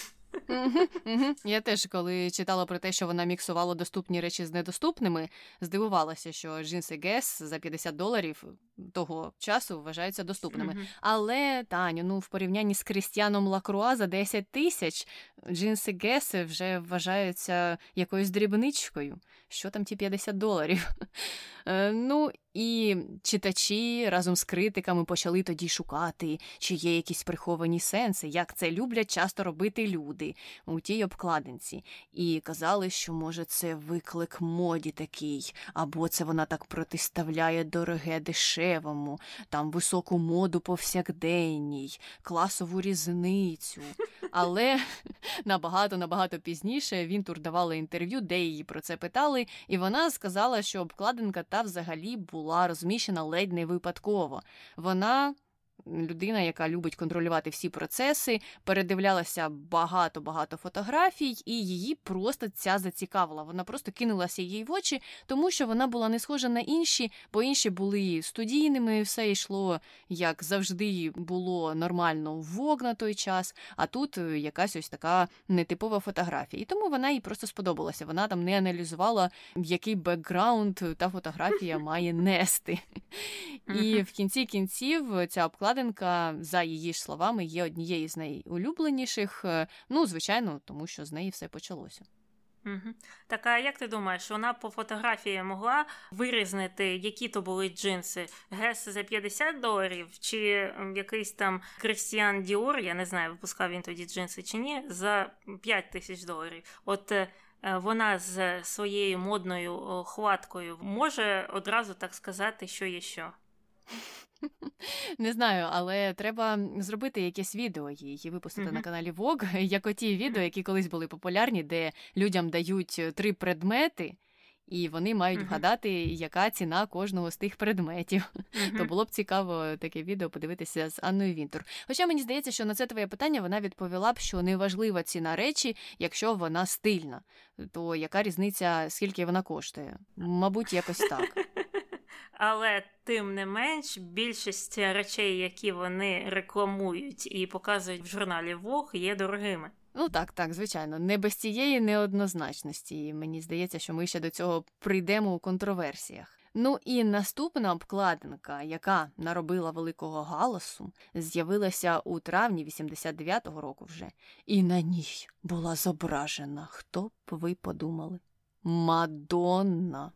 Я теж, коли читала про те, що вона міксувала доступні речі з недоступними, здивувалася, що джинси Guess за 50 доларів того часу вважаються доступними. Але Таню, ну в порівнянні з Крістіаном Лакруа за 10 тисяч джинси Guess вже вважаються якоюсь дрібничкою. Що там ті 50 доларів? Е, ну і читачі разом з критиками почали тоді шукати, чи є якісь приховані сенси, як це люблять часто робити люди у тій обкладинці. І казали, що, може, це виклик моді такий, або це вона так протиставляє дороге дешевому, там високу моду повсякденній, класову різницю. Але набагато набагато пізніше він тур давала інтерв'ю, де її про це питали, і вона сказала, що обкладинка та взагалі була розміщена ледь не випадково. Вона людина, яка любить контролювати всі процеси, передивлялася багато-багато фотографій, і її просто ця зацікавила. Вона просто кинулася їй в очі, тому що вона була не схожа на інші, бо інші були студійними, все йшло як завжди було нормально в ВОГ на той час. А тут е, якась ось така нетипова фотографія. І тому вона їй просто сподобалася. Вона там не аналізувала, який бекграунд та фотографія має нести. І в кінці кінців ця обкладинка обкладинка, за її ж словами, є однією з найулюбленіших. Е, ну, звичайно, тому що з неї все почалося. Угу. Так, а як ти думаєш, вона по фотографії могла вирізнити, які то були джинси? Guess за 50 доларів, чи якийсь там Крістіан Діор, я не знаю, випускав він тоді джинси чи ні, за 5 тисяч доларів. От е, вона з своєю модною хваткою може одразу так сказати, що є що. Не знаю, але треба зробити якесь відео її випустити mm-hmm. на каналі Vogue, як оті відео, які колись були популярні, де людям дають е, три предмети. І вони мають uh-huh. вгадати, яка ціна кожного з тих предметів. Uh-huh. То було б цікаво таке відео подивитися з Анною Вінтур. Хоча мені здається, що на це твоє питання вона відповіла б, що неважлива ціна речі, якщо вона стильна, то яка різниця, скільки вона коштує? Мабуть, якось так. Але тим не менш, більшість речей, які вони рекламують і показують в журналі Vogue, є дорогими. Ну так, так, звичайно, не без цієї неоднозначності. І Мені здається, що ми ще до цього прийдемо у контроверсіях. Ну і наступна обкладинка, яка наробила великого галасу, з'явилася у травні 89-го року вже, і на ній була зображена. Хто б ви подумали? Мадонна.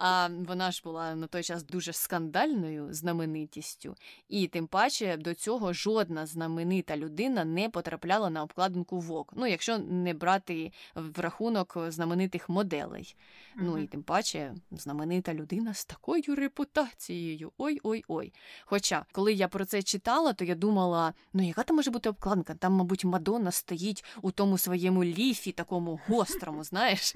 А вона ж була на той час дуже скандальною знаменитістю, і тим паче до цього жодна знаменита людина не потрапляла на обкладинку ВОК. Ну, якщо не брати в рахунок знаменитих моделей. Ну і тим паче знаменита людина з такою репутацією. Ой-ой ой. Хоча, коли я про це читала, то я думала: ну яка там може бути обкладинка? Там, мабуть, Мадонна стоїть у тому своєму ліфі, такому гострому, знаєш.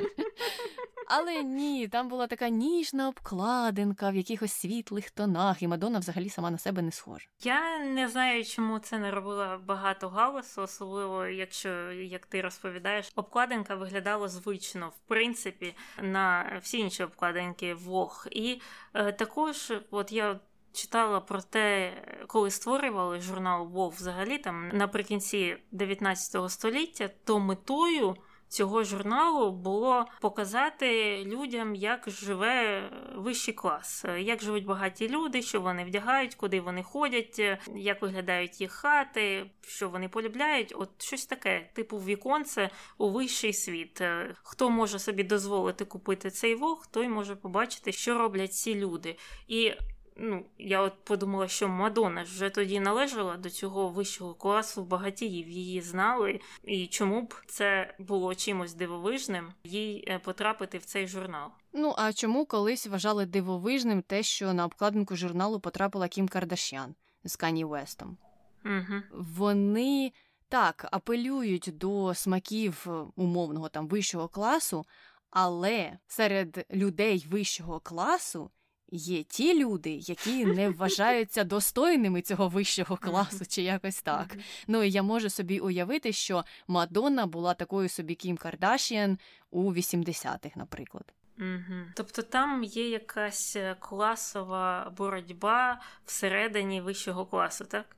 Але ні, там була така ніжна обкладинка в якихось світлих тонах, і Мадонна взагалі сама на себе не схожа. Я не знаю, чому це не робила багато галасу, особливо якщо, як ти розповідаєш, обкладинка виглядала звично, в принципі, на всі інші обкладинки Вог. І е, також, от я. Читала про те, коли створювали журнал Вов взагалі там наприкінці 19 століття, то метою цього журналу було показати людям, як живе вищий клас, як живуть багаті люди, що вони вдягають, куди вони ходять, як виглядають їх хати, що вони полюбляють. От щось таке, типу віконце у вищий світ. Хто може собі дозволити купити цей вог, той може побачити, що роблять ці люди. І ну, я от подумала, що Мадонна вже тоді належала до цього вищого класу багатіїв, її знали, і чому б це було чимось дивовижним їй е, потрапити в цей журнал. Ну а чому колись вважали дивовижним те, що на обкладинку журналу потрапила Кім Кардашян з Кані Вестом? Угу. Вони так апелюють до смаків умовного там вищого класу, але серед людей вищого класу є ті люди, які не вважаються достойними цього вищого класу, чи якось так. Ну і я можу собі уявити, що Мадонна була такою собі Кім Кардашіан у 80-х, наприклад. Угу. Тобто там є якась е, класова боротьба всередині вищого класу, так?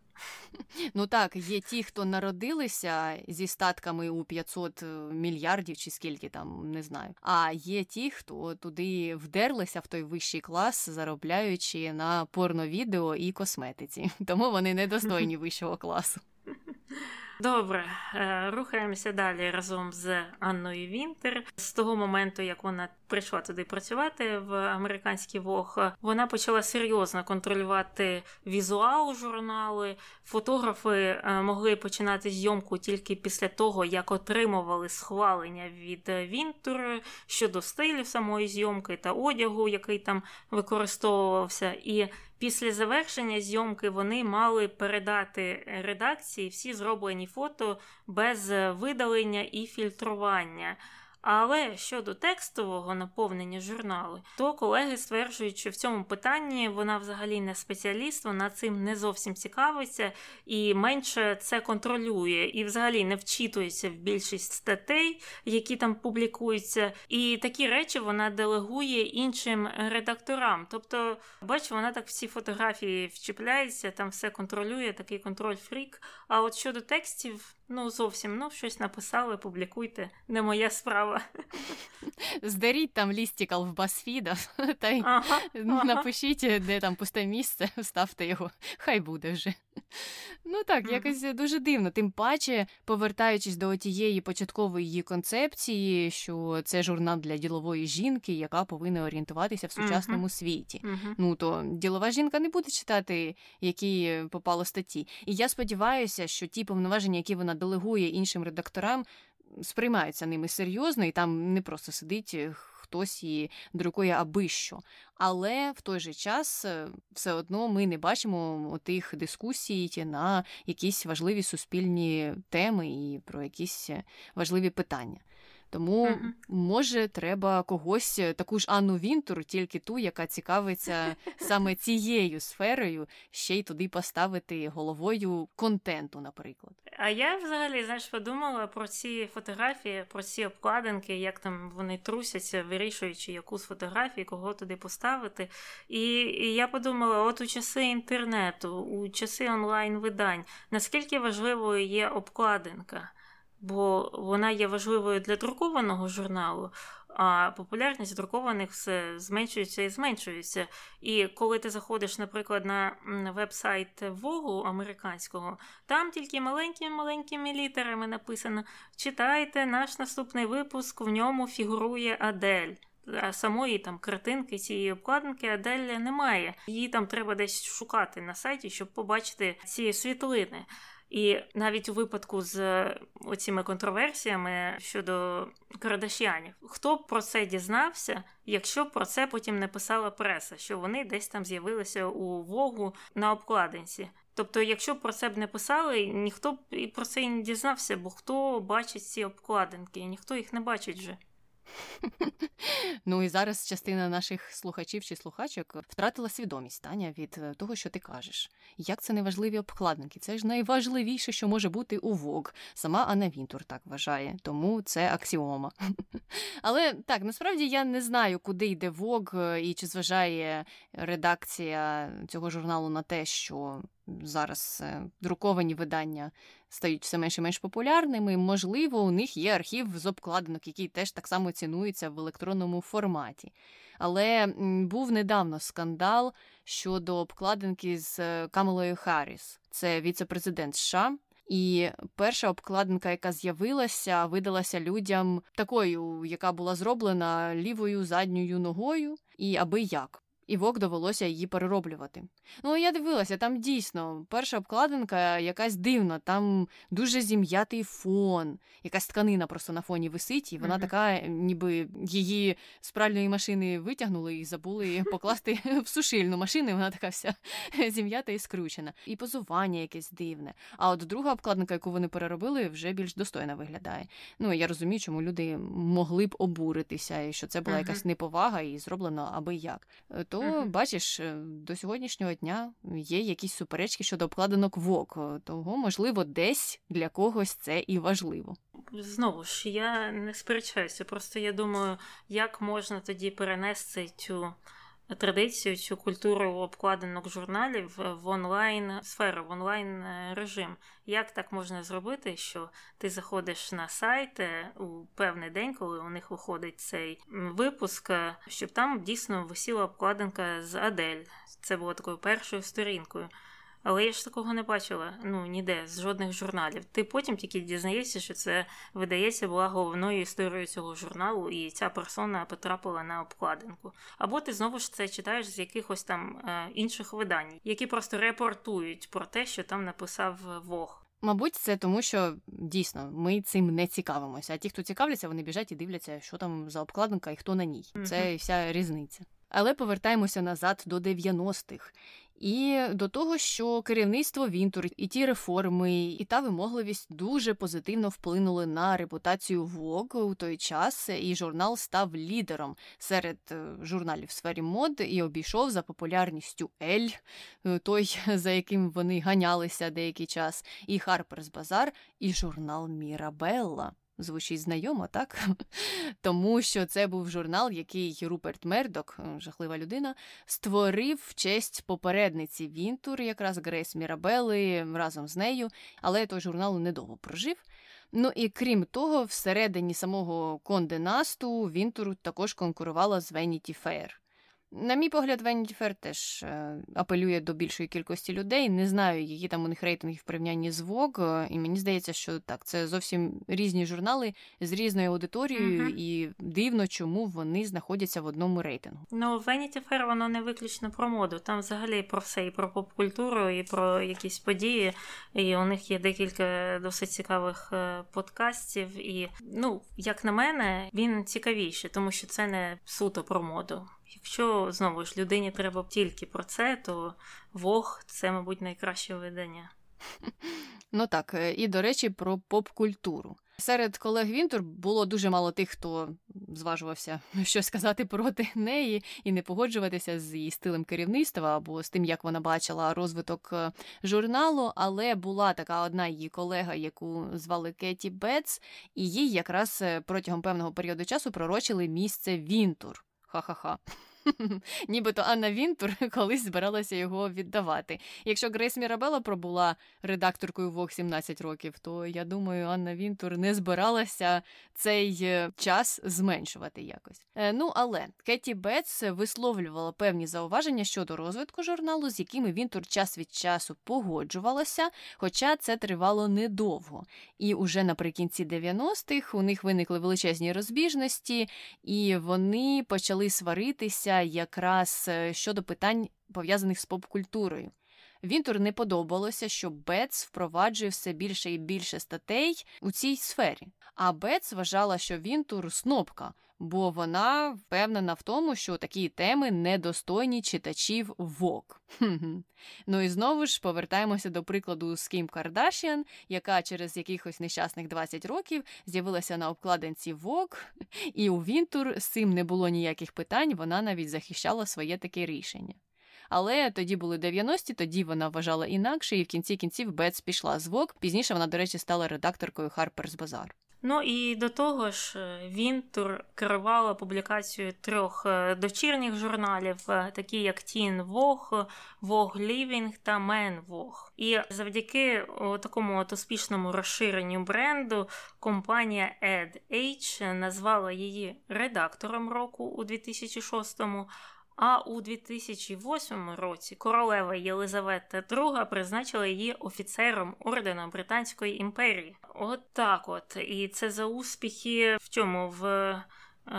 Ну так, є ті, хто народилися зі статками у 500 е, мільярдів чи скільки там, не знаю. А є ті, хто туди вдерлися в той вищий клас, заробляючи на порновідео і косметиці. Тому вони недостойні вищого класу. Добре, е, рухаємося далі разом з Анною Вінтер. З того моменту, як вона прийшла туди працювати в американський Вог, вона почала серйозно контролювати візуал журнали. Фотографи е, могли починати зйомку тільки після того, як отримували схвалення від Вінтер щодо стилів самої зйомки та одягу, який там використовувався. І Після завершення зйомки вони мали передати редакції всі зроблені фото без видалення і фільтрування. Але щодо текстового наповнення журналу, то колеги стверджують, що в цьому питанні вона взагалі не спеціаліст, вона цим не зовсім цікавиться і менше це контролює, і взагалі не вчитується в більшість статей, які там публікуються. І такі речі вона делегує іншим редакторам. Тобто, бач, вона так всі фотографії вчіпляється, там все контролює, такий контроль фрік. А от щодо текстів. Ну, зовсім ну, щось написали, публікуйте, не моя справа. Здаріть там лістікал в басфіда, та й ага, напишіть, де там пусте місце, вставте його, хай буде вже. Ну так, якось дуже дивно. Тим паче, повертаючись до тієї початкової її концепції, що це журнал для ділової жінки, яка повинна орієнтуватися в сучасному uh-huh. світі. Uh-huh. Ну то ділова жінка не буде читати, які попало статті. І я сподіваюся, що ті повноваження, які вона делегує іншим редакторам, сприймаються ними серйозно, і там не просто сидить хтось і друкує аби що. Але в той же час е, все одно ми не бачимо тих дискусій на якісь важливі суспільні теми і про якісь е, важливі питання. Тому uh-huh. може треба когось, е, таку ж Анну Вінтур, тільки ту, яка цікавиться саме цією сферою, ще й туди поставити головою контенту, наприклад. А я взагалі знаєш, подумала про ці фотографії, про ці обкладинки, як там вони трусяться, вирішуючи, яку з фотографій, кого туди поставити. І, і я подумала: от у часи інтернету, у часи онлайн видань, наскільки важливою є обкладинка бо вона є важливою для друкованого журналу, а популярність друкованих все зменшується і зменшується. І коли ти заходиш, наприклад, на веб-сайт Вогу американського, там тільки маленькими-маленькими літерами написано: читайте наш наступний випуск, в ньому фігурує Адель. А самої там картинки цієї обкладинки Адель немає. Її там треба десь шукати на сайті, щоб побачити ці світлини. І навіть у випадку з е, оціми контроверсіями щодо Кардашянів, хто б про це дізнався, якщо б про це потім не писала преса, що вони десь там з'явилися у Вогу на обкладинці. Тобто, якщо про це б не писали, ніхто б і про це і не дізнався, бо хто бачить ці обкладинки, ніхто їх не бачить вже. Ну і зараз частина наших слухачів чи слухачок втратила свідомість Таня від е, того, що ти кажеш. Як це неважливі обкладинки? Це ж найважливіше, що може бути у ВОГ. Сама Анна Вінтур так вважає, тому це аксіома. Але так, насправді я не знаю, куди йде ВОГ е, і чи зважає редакція цього журналу на те, що зараз е, друковані видання стають все менш і менш популярними. Можливо, у них є архів з обкладинок, який теж так само цінується в електронному форматі. Але був недавно скандал щодо обкладинки з е, Камелою Харріс. Це віце-президент США. І перша обкладинка, яка з'явилася, видалася людям такою, яка була зроблена лівою задньою ногою, і аби як і Вок довелося її перероблювати. Ну, я дивилася, там дійсно перша обкладинка якась дивна, там дуже зім'ятий фон, якась тканина просто на фоні висить, і вона mm-hmm. така, ніби її з пральної машини витягнули і забули покласти в сушильну машину, і вона така вся зім'ята і скручена. І позування якесь дивне. А от друга обкладинка, яку вони переробили, вже більш достойно виглядає. Ну, я розумію, чому люди могли б обуритися, і що це була mm-hmm. якась неповага і зроблено аби як то uh-huh. бачиш, е, до сьогоднішнього дня є якісь суперечки щодо обкладинок ВОК. Того, можливо, десь для когось це і важливо. Знову ж я не сперечаюся, просто я думаю, як можна тоді перенести цю традицію, цю культуру обкладинок журналів в онлайн сферу, в онлайн е, режим. Як так можна зробити, що ти заходиш на сайт е, у певний день, коли у них виходить цей випуск, е, щоб там дійсно висіла обкладинка з Адель. Це було такою першою сторінкою. Але я ж такого не бачила ну ніде з жодних журналів. Ти потім тільки дізнаєшся, що це видається була головною історією цього журналу, і ця персона потрапила на обкладинку. Або ти знову ж це читаєш з якихось там е, інших видань, які просто репортують про те, що там написав Vogue. Мабуть, це тому, що дійсно ми цим не цікавимося. А ті, хто цікавляться, вони біжать і дивляться, що там за обкладинка і хто на ній. Це вся різниця. Але повертаємося назад до 90-х. І до того, що керівництво Вінтур і ті реформи, і та вимогливість дуже позитивно вплинули на репутацію Vogue у той час, і журнал став лідером серед е, журналів в сфері мод і обійшов за популярністю Elle, той, за яким вони ганялися деякий час, і Harper's Bazaar, і журнал Мірабелла. Звучить знайомо, так? Тому що це був журнал, який Руперт Мердок, е, жахлива людина, створив в честь попередниці Вінтур, якраз Грейс Мірабели разом з нею, але той журнал недовго прожив. Ну і крім того, всередині самого Condé Nast у Вінтур також конкурувала з Vanity Fair. На мій погляд, Vanity Fair теж е, апелює до більшої кількості людей. Не знаю, які там у них рейтинги в порівнянні з Vogue, і мені здається, що так, це зовсім різні журнали з різною аудиторією, uh-huh. і дивно, чому вони знаходяться в одному рейтингу. Ну, Vanity Fair, воно не виключно про моду. Там взагалі про все, і про поп-культуру, і про якісь події. І у них є декілька досить цікавих е, подкастів. І, ну, як на мене, він цікавіший, тому що це не суто про моду. Якщо знову ж людині треба тільки про це, то Вог це, мабуть, найкраще видання. Ну так, е, і до речі, про поп-культуру. Серед колег Вінтур було дуже мало тих, хто зважувався щось сказати проти неї і не погоджуватися з її стилем керівництва або з тим, як вона бачила розвиток е, журналу. Але була така одна її колега, яку звали Кеті Бетс, і їй якраз е, протягом певного періоду часу пророчили місце Вінтур. Ха-ха-ха. Нібито Анна Вінтур колись збиралася його віддавати. Якщо Грейс Мірабела пробула редакторкою Вог 17 років, то я думаю, Анна Вінтур не збиралася цей е, час зменшувати якось. Е, ну але Кеті Бетс висловлювала певні зауваження щодо розвитку журналу, з якими Вінтур час від часу погоджувалася, хоча це тривало недовго. І уже наприкінці 90-х у них виникли величезні розбіжності, і вони почали сваритися якраз е, щодо питань пов'язаних з поп-культурою. Вінтур не подобалося, що Бетс впроваджує все більше і більше статей у цій сфері. А Бетс вважала, що Вінтур снобка, бо вона впевнена в тому, що такі теми недостойні читачів Vogue. Ну і знову ж повертаємося до прикладу з Кім Кардашіан, яка через якихось нещасних 20 років з'явилася на обкладинці Vogue, і у Вінтур з цим не було ніяких питань, вона навіть захищала своє таке рішення. Але тоді були 90-ті, тоді вона вважала інакше, і в кінці кінців Бетс пішла з ВОК. Пізніше вона, до речі, стала редакторкою Harper's Bazaar. Ну і до того ж, е, Вінтур керувала публікацією трьох е, дочірніх журналів, е, такі як Teen Vogue, Vogue Living та Man Vogue. І завдяки такому от успішному розширенню бренду компанія EdH назвала її редактором року у 2006-му, а у 2008 році королева Єлизавета II призначила її офіцером ордена Британської імперії. От так от. І це за успіхи в цьому в е,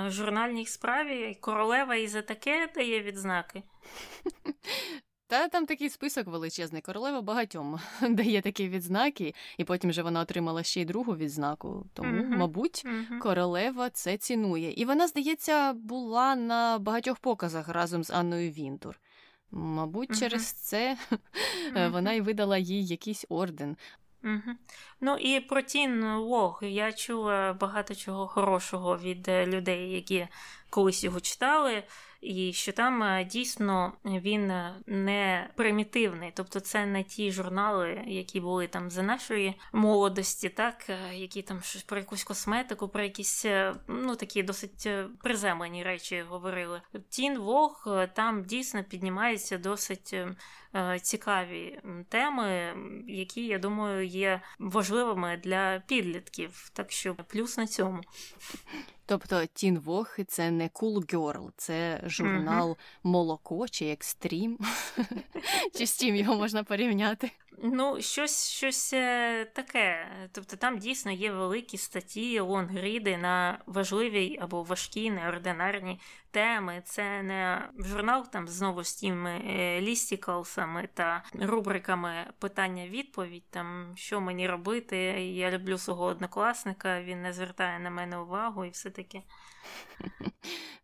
журнальній справі. Королева і за таке дає відзнаки. Та там такий список величезний. Королева багатьом дає такі відзнаки, і потім вже вона отримала ще й другу відзнаку. Тому, uh-huh. мабуть, uh-huh. королева це цінує. І вона, здається, була на багатьох показах разом з Анною Вінтур. Мабуть, uh-huh. через це вона й видала їй якийсь орден. Угу. Ну і про Тін Вог я чула багато чого хорошого від е, людей, які колись його читали і що там е, дійсно він е, не примітивний, тобто це не ті журнали, які були там за нашої молодості, так е, які там щось про якусь косметику, про якісь ну такі досить приземлені речі говорили. Тін Вог там дійсно піднімається досить. Цікаві теми, які я думаю є важливими для підлітків, так що плюс на цьому. Тобто Тін Вохи – це не Cool Girl, це журнал mm-hmm. молоко чи екстрім. Чи з чим його можна порівняти? Ну, щось щось е, таке. Тобто там дійсно є великі статті, лонгріди на важливі або важкі, неординарні теми. Це не журнал там знову з тими е, лістікалсами та рубриками питання-відповідь, там що мені робити. Я люблю свого однокласника, він не звертає на мене увагу і все таке.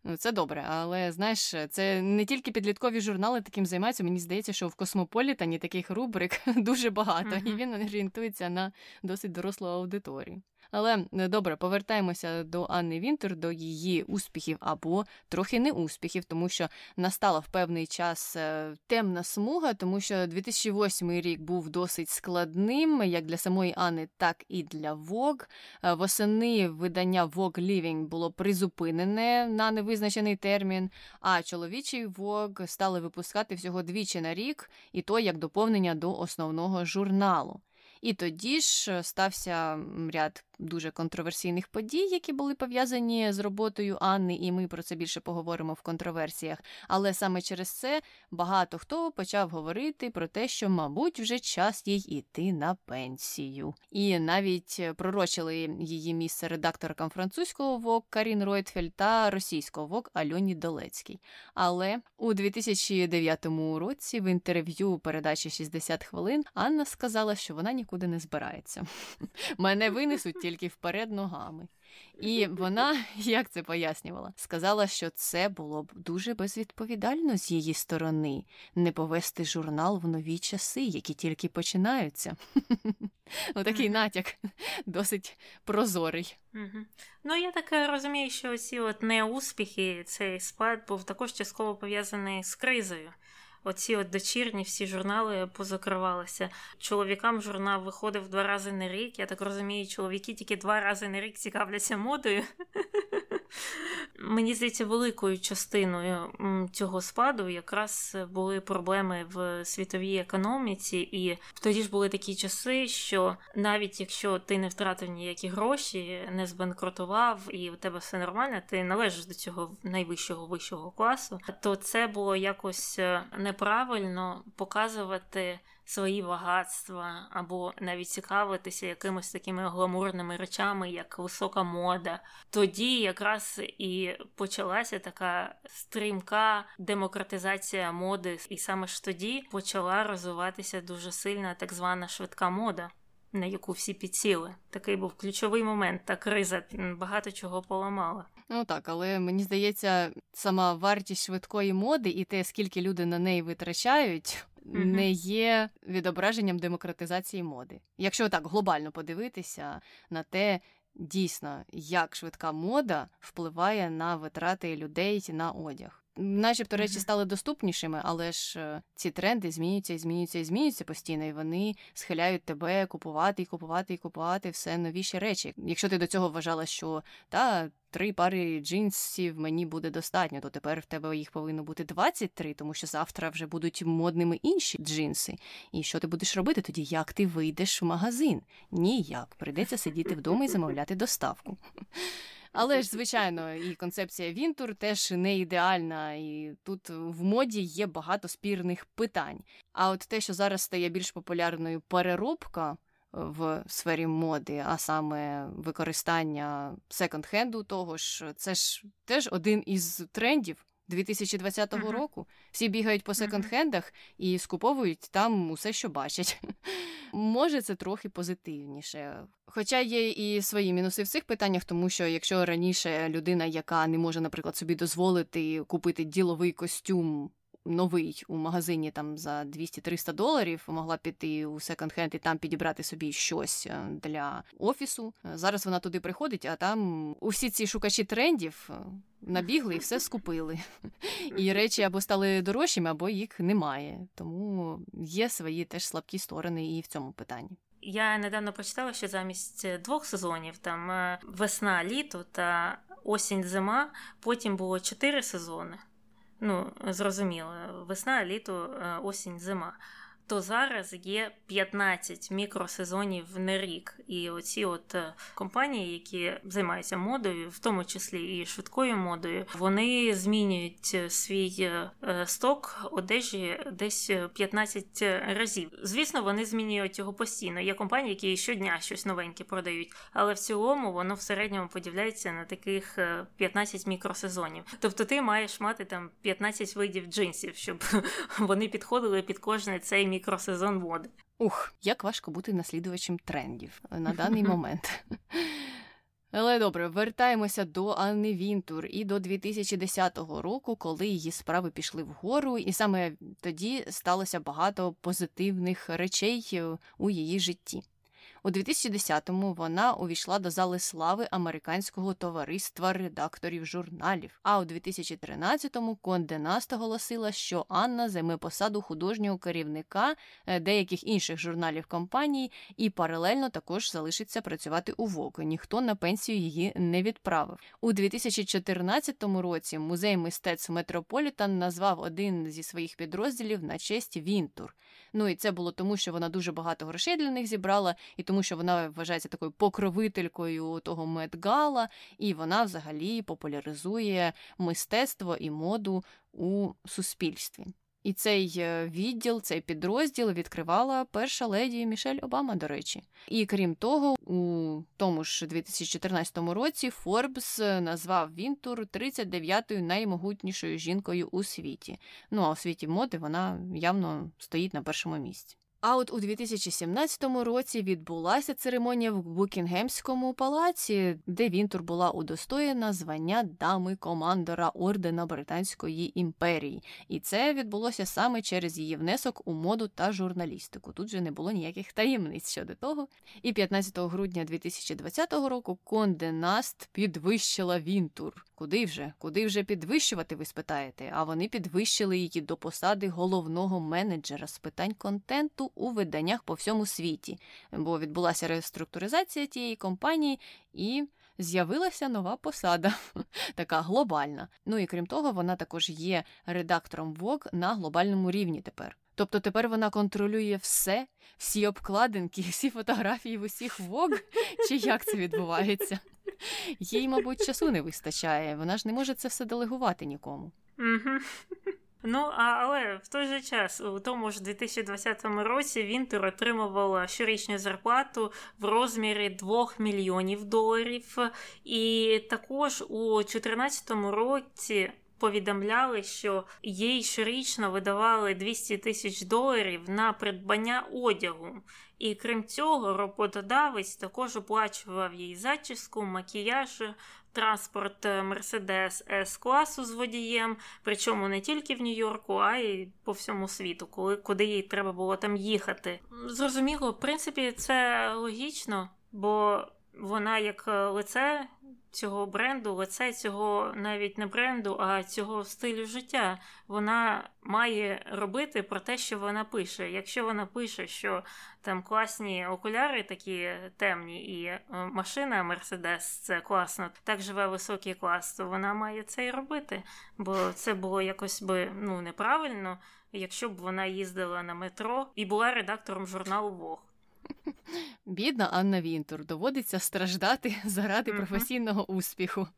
Ну, це добре, але знаєш, це не тільки підліткові журнали таким займаються. Мені здається, що в Космополітані таких рубрик дуже багато, uh-huh. і він орієнтується на досить дорослу аудиторію. Але е, добре, повертаємося до Анни Вінтер, до її успіхів або трохи не успіхів, тому що настала в певний час е, темна смуга, тому що 2008 рік був досить складним, як для самої Анни, так і для Vogue. Е, восени видання Vogue Living було призупинене на невизначений термін, а чоловічий Vogue стали випускати всього двічі на рік, і то як доповнення до основного журналу. І тоді ж стався ряд дуже контроверсійних подій, які були пов'язані з роботою Анни, і ми про це більше поговоримо в контроверсіях. Але саме через це багато хто почав говорити про те, що, мабуть, вже час їй іти на пенсію. І навіть пророчили її місце редакторкам французького ВОК Карін Ройтфель та російського ВОК Альоні Долецькій. Але у 2009 році в інтерв'ю передачі «60 хвилин Анна сказала, що вона нікуди не збирається. Мене винесуть тільки вперед ногами. І вона, як це пояснювала, сказала, що це було б дуже безвідповідально з її сторони не повести журнал в нові часи, які тільки починаються. Отакий натяк досить прозорий. Ну, я так розумію, що ці от неуспіхи, цей спад був також частково пов'язаний з кризою оці от дочірні всі журнали позакривалися. Чоловікам журнал виходив два рази на рік. Я так розумію, чоловіки тільки два рази на рік цікавляться модою. Мені здається, великою частиною цього спаду якраз були проблеми в світовій економіці, і тоді ж були такі часи, що навіть якщо ти не втратив ніякі гроші, не збанкрутував і у тебе все нормально, ти належиш до цього найвищого вищого класу, то це було якось е, неправильно показувати свої багатства, або навіть цікавитися якимись такими гламурними речами, як висока мода. Тоді якраз і почалася така стрімка демократизація моди, і саме ж тоді почала розвиватися дуже сильна так звана швидка мода. На яку всі підсіли. Такий був ключовий момент, та криза багато чого поламала. Ну так, але мені здається, сама вартість швидкої моди і те, скільки люди на неї витрачають, не є відображенням демократизації моди. Якщо так глобально подивитися на те, дійсно, як швидка мода впливає на витрати людей на одяг. Начебто речі стали доступнішими, але ж е, ці тренди змінюються і змінюються і змінюються постійно, і вони схиляють тебе купувати і купувати і купувати все новіші речі. Якщо ти до цього вважала, що та три пари джинсів мені буде достатньо, то тепер в тебе їх повинно бути 23, тому що завтра вже будуть модними інші джинси. І що ти будеш робити тоді? Як ти вийдеш в магазин? Ніяк. Прийдеться сидіти вдома і замовляти доставку. Але ж, звичайно, і концепція Вінтур теж не ідеальна, і тут в моді є багато спірних питань. А от те, що зараз стає більш популярною переробка в сфері моди, а саме використання секонд-хенду, того ж, це ж теж один із трендів. 2020 uh-huh. року всі бігають по секонд-хендах і скуповують там усе, що бачать. Може, це трохи позитивніше. Хоча є і свої мінуси в цих питаннях, тому що якщо раніше людина, яка не може, наприклад, собі дозволити купити діловий костюм новий у магазині там за 200-300 доларів, могла піти у секонд-хенд і там підібрати собі щось е, для офісу. Зараз вона туди приходить, а там усі ці шукачі трендів е, набігли і все скупили. І речі або стали дорожчими, або їх немає. Тому є свої теж слабкі сторони і в цьому питанні. Я недавно прочитала, що замість двох сезонів там е, весна, літо та осінь, зима, потім було чотири сезони. Ну, зрозуміло, весна, літо, е, осінь, зима то зараз є 15 мікросезонів на рік. І оці от е, компанії, які займаються модою, в тому числі і швидкою модою, вони змінюють е, свій е, сток одежі десь 15 разів. Звісно, вони змінюють його постійно. Є компанії, які щодня щось новеньке продають, але в цілому воно в середньому поділяється на таких 15 мікросезонів. Тобто ти маєш мати там 15 видів джинсів, щоб вони підходили під кожний цей мікросезон води. Ух, як важко бути наслідувачем трендів на даний момент. Але добре, вертаємося до Анни Вінтур і до 2010 року, коли її справи пішли вгору, і саме тоді сталося багато позитивних речей у її житті. У 2010-му вона увійшла до зали слави американського товариства редакторів журналів. А у 2013-му Конде Наст оголосила, що Анна займе посаду художнього керівника е, деяких інших журналів компанії і паралельно також залишиться працювати у ВОК. Ніхто на пенсію її не відправив. У 2014 році музей мистецтв Метрополітан назвав один зі своїх підрозділів на честь Вінтур. Ну і це було тому, що вона дуже багато грошей для них зібрала, і тому, що вона вважається такою покровителькою того Met Gala, і вона взагалі популяризує мистецтво і моду у суспільстві. І цей е, відділ, цей підрозділ відкривала перша леді Мішель Обама, до речі. І крім того, у тому ж 2014 році Forbes назвав Вінтур 39-ю наймогутнішою жінкою у світі. Ну а у світі моди вона явно стоїть на першому місці. А от у 2017 році відбулася церемонія в Букінгемському палаці, де Вінтур була удостоєна звання дами командора ордена Британської імперії, і це відбулося саме через її внесок у моду та журналістику. Тут же не було ніяких таємниць щодо того. І 15 грудня 2020 року Конде Наст підвищила Вінтур. Куди вже? Куди вже підвищувати? Ви спитаєте? А вони підвищили її до посади головного менеджера з питань контенту у виданнях по всьому світі, бо відбулася реструктуризація тієї компанії і. З'явилася нова посада, така глобальна. Ну і крім того, вона також є редактором Vogue на глобальному рівні тепер. Тобто тепер вона контролює все, всі обкладинки, всі фотографії в усіх Vogue? Чи як це відбувається? Їй, мабуть, часу не вистачає. Вона ж не може це все делегувати нікому. Ну, а, але в той же час, у тому ж 2020 році, Вінтер отримувала щорічну зарплату в розмірі 2 мільйонів доларів, і також у 2014 році. Повідомляли, що їй щорічно видавали 200 тисяч доларів на придбання одягу, і крім цього, роботодавець також оплачував їй зачіску, макіяж, транспорт Мерседес С класу з водієм, причому не тільки в Нью-Йорку, а й по всьому світу, коли куди їй треба було там їхати. Зрозуміло, в принципі, це логічно, бо вона як лице цього бренду, лице цього навіть не бренду, а цього стилю життя. Вона має робити про те, що вона пише. Якщо вона пише, що там класні окуляри такі темні, і е, машина Мерседес це класно, так живе високий клас, то вона має це і робити. Бо це було якось би ну неправильно, якщо б вона їздила на метро і була редактором журналу Vogue. Бідна Анна Вінтур доводиться страждати заради професійного успіху.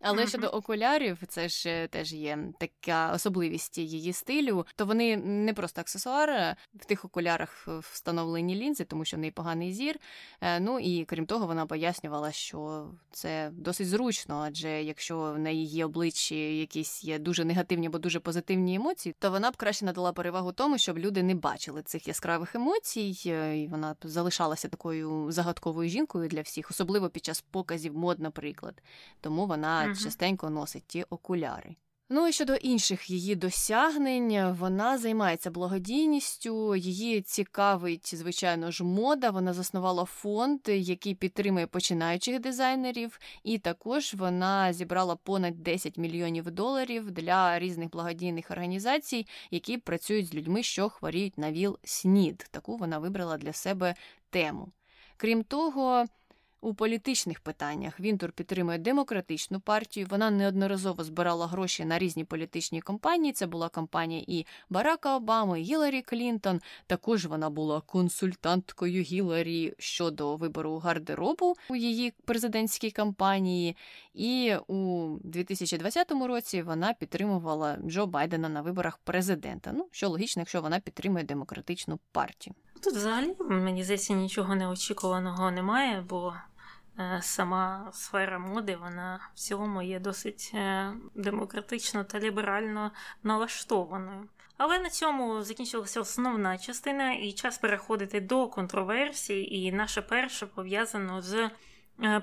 Але щодо окулярів, це ж теж є така особливість її стилю. То вони не просто аксесуар, в тих окулярах встановлені лінзи, тому що в неї поганий зір. Е, ну і крім того, вона пояснювала, що це досить зручно, адже якщо на її обличчі якісь є дуже негативні або дуже позитивні емоції, то вона б краще надала перевагу тому, щоб люди не бачили цих яскравих емоцій, е, і вона залишалася такою загадковою жінкою для всіх, особливо під час показів мод, наприклад. Тому вона угу. частенько носить ті окуляри. Ну і щодо інших її досягнень, вона займається благодійністю, її цікавить, звичайно ж, мода. Вона заснувала фонд, який підтримує починаючих дизайнерів, і також вона зібрала понад 10 мільйонів доларів для різних благодійних організацій, які працюють з людьми, що хворіють на ВІЛ СНІД. Таку вона вибрала для себе тему. Крім того. У політичних питаннях Вінтур підтримує демократичну партію. Вона неодноразово збирала гроші на різні політичні кампанії. Це була кампанія і Барака Обами, і Гіларі Клінтон. Також вона була консультанткою Гіларі щодо вибору гардеробу у її президентській кампанії. І у 2020 році вона підтримувала Джо Байдена на виборах президента. Ну що логічно, якщо вона підтримує демократичну партію. Тут взагалі мені здається нічого неочікуваного немає, бо сама сфера моди, вона в цілому є досить е, демократично та ліберально налаштованою. Але на цьому закінчилася основна частина, і час переходити до контроверсій. І наша перша пов'язана з Е,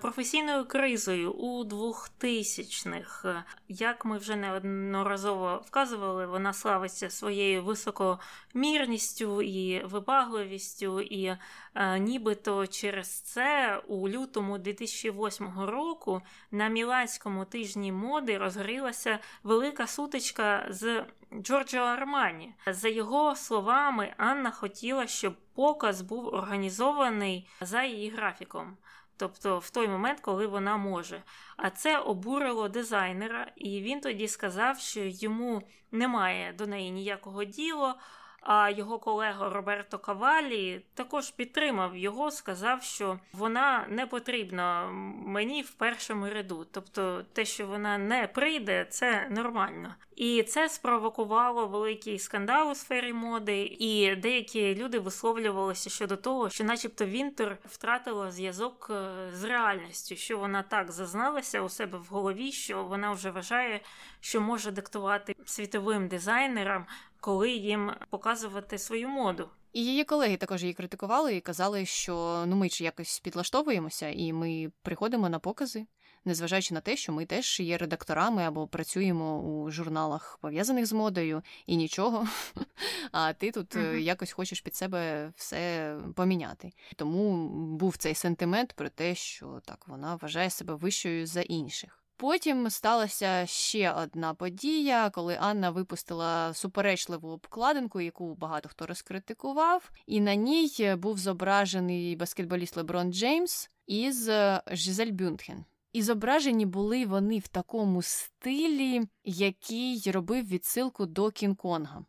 професійною кризою у 2000-х. Як ми вже неодноразово вказували, вона славиться своєю високомірністю і вибагливістю, і е, нібито через це у лютому 2008 року на Міланському тижні моди розгорілася велика сутичка з Джорджо Армані. За його словами, Анна хотіла, щоб показ був організований за її графіком тобто в той момент, коли вона може. А це обурило дизайнера, і він тоді сказав, що йому немає до неї ніякого діла. А його колега Роберто Кавалі також підтримав його, сказав, що вона не потрібна мені в першому ряду. Тобто, те, що вона не прийде, це нормально. І це спровокувало великий скандал у сфері моди, і деякі люди висловлювалися щодо того, що, начебто, Вінтер втратила зв'язок е, з реальністю, що вона так зазналася у себе в голові, що вона вже вважає, що може диктувати світовим дизайнерам, коли їм показувати свою моду. І її колеги також її критикували і казали, що ну ми ж якось підлаштовуємося, і ми приходимо на покази незважаючи на те, що ми теж є редакторами або працюємо у журналах пов'язаних з модою і нічого. А ти тут uh-huh. якось хочеш під себе все поміняти. Тому був цей сентимент про те, що так вона вважає себе вищою за інших. Потім сталася ще одна подія, коли Анна випустила суперечливу обкладинку, яку багато хто розкритикував, і на ній був зображений баскетболіст Леброн Джеймс із е, Жизель Бюнтхен. І зображені були вони в такому стилі, який робив відсилку до Кінг-Конга.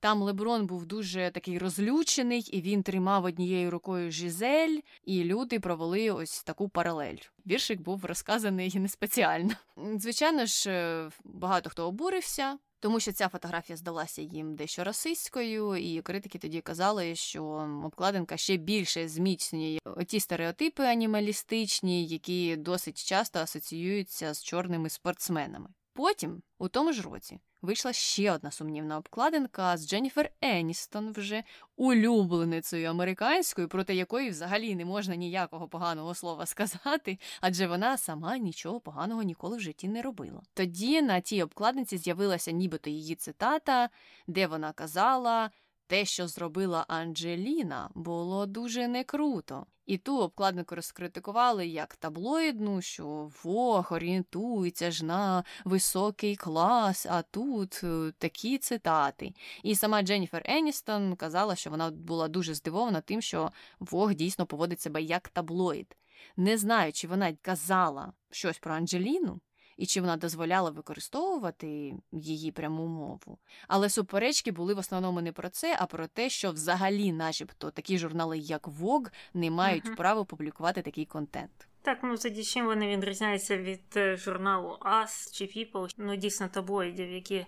Там Леброн був дуже такий розлючений, і він тримав однією рукою Жизель, і люди провели ось таку паралель. Віршик був розказаний не спеціально. Звичайно ж, е, багато хто обурився тому що ця фотографія здалася їм дещо расистською, і критики тоді казали, що обкладинка ще більше зміцнює ті стереотипи анімалістичні, які досить часто асоціюються з чорними спортсменами. Потім, у тому ж році, вийшла ще одна сумнівна обкладинка з Дженніфер Еністон, вже улюбленицею американською, проти якої взагалі не можна ніякого поганого слова сказати, адже вона сама нічого поганого ніколи в житті не робила. Тоді на тій обкладинці з'явилася нібито її цитата, де вона казала. Те, що зробила Анджеліна, було дуже не круто. І ту обкладинку розкритикували як таблоїдну, що Вог орієнтується ж на високий клас, а тут е, такі цитати. І сама Дженніфер Еністон казала, що вона була дуже здивована тим, що Вог дійсно поводить себе як таблоїд. Не знаю, чи вона казала щось про Анджеліну, і чи вона дозволяла використовувати її пряму мову. Але суперечки були в основному не про це, а про те, що взагалі, начебто, такі журнали, як Vogue, не мають uh-huh. права публікувати такий контент. Так, ну тоді чим вони відрізняються від е, журналу Us чи People, ну дійсно таблоїдів, які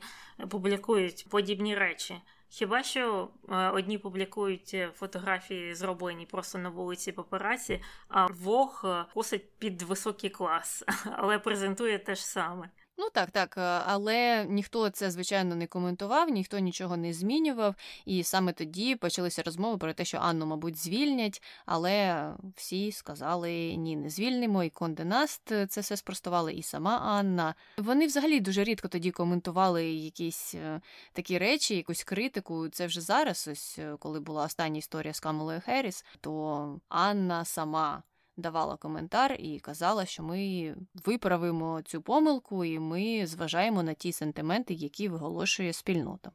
публікують подібні речі. Хіба що е, одні публікують е, фотографії, зроблені просто на вулиці папараці, а Вог косить під високий клас, але презентує те ж саме. Ну так, так, е, але ніхто це звичайно не коментував, ніхто нічого не змінював, і саме тоді почалися розмови про те, що Анну, мабуть, звільнять, але всі сказали ні, не звільнимо, і Конденаст це все спростували, і сама Анна. Вони взагалі дуже рідко тоді коментували якісь е, такі речі, якусь критику. Це вже зараз, ось е, коли була остання історія з Камелою Херріс, то Анна сама давала коментар і казала, що ми виправимо цю помилку, і ми зважаємо на ті сентименти, які виголошує спільнота.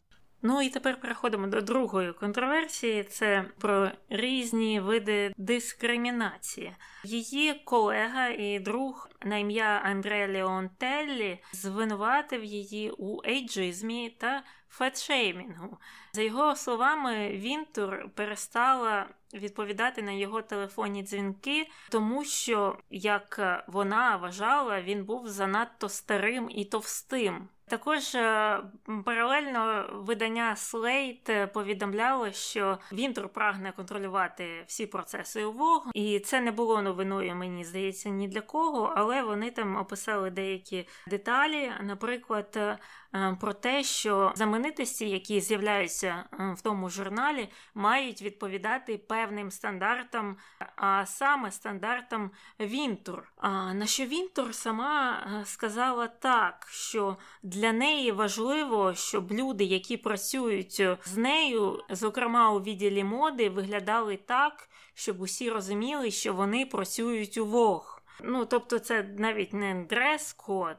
Ну і тепер переходимо до другої контроверсії: це про різні види дискримінації. Її колега і друг на ім'я Андреа Леонтеллі звинуватив її у ейджизмі та фетшеймінгу. За його словами, Вінтур перестала відповідати на його телефонні дзвінки, тому що, як вона вважала, він був занадто старим і товстим. Також е, паралельно видання Slate повідомляло, що Вінтер прагне контролювати всі процеси увогу, і це не було новиною, мені здається, ні для кого, але вони там описали деякі деталі, наприклад, про те, що знаменитості, які з'являються е, в тому журналі, мають відповідати певним стандартам, а саме стандартам Вінтур. На що Вінтур сама сказала так, що для неї важливо, щоб люди, які працюють з нею, зокрема у відділі моди, виглядали так, щоб усі розуміли, що вони працюють у Вог. Ну, тобто, це навіть не дрес-код,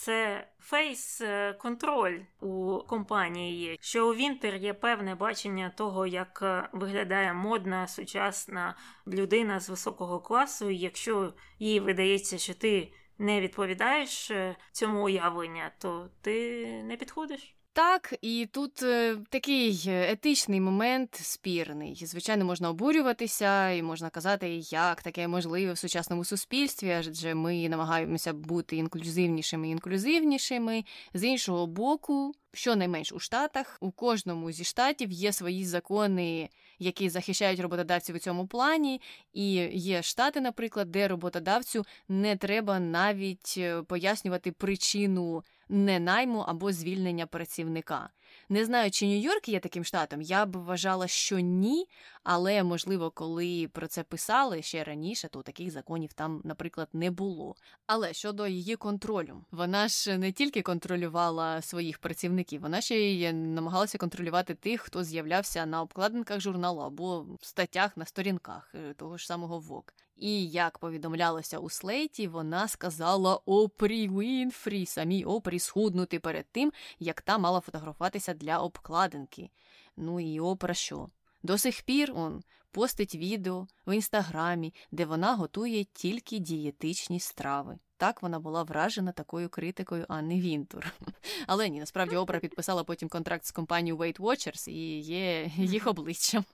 це фейс-контроль у компанії, що у Вінтер є певне бачення того, як виглядає модна сучасна людина з високого класу. І якщо їй видається, що ти не відповідаєш е, цьому уявленню, то ти не підходиш. Так, і тут е, такий етичний момент спірний. Звичайно, можна обурюватися і можна казати, як таке можливе в сучасному суспільстві, адже ми намагаємося бути інклюзивнішими і інклюзивнішими. З іншого боку, щонайменш у Штатах, у кожному зі штатів є свої закони, які захищають роботодавців у цьому плані, і є штати, наприклад, де роботодавцю не треба навіть е, пояснювати причину ненайму або звільнення працівника. Не знаю, чи Нью-Йорк є таким штатом. Я б вважала, що ні, але можливо, коли про це писали ще раніше, то таких законів там, наприклад, не було. Але щодо її контролю, вона ж не тільки контролювала своїх працівників, вона ще й намагалася контролювати тих, хто з'являвся на обкладинках журналу або в статтях на сторінках е, того ж самого ВОК. І як повідомлялося у Слейті, вона сказала Опрі Вінфрі, самій Опрі схуднути перед тим, як та мала фотографуватися для обкладинки. Ну і Опра що? До сих пір он постить відео в інстаграмі, де вона готує тільки дієтичні страви. Так вона була вражена такою критикою Анни Вінтур. Але ні, насправді Опра підписала потім контракт з компанією Weight Watchers і є їх обличчям.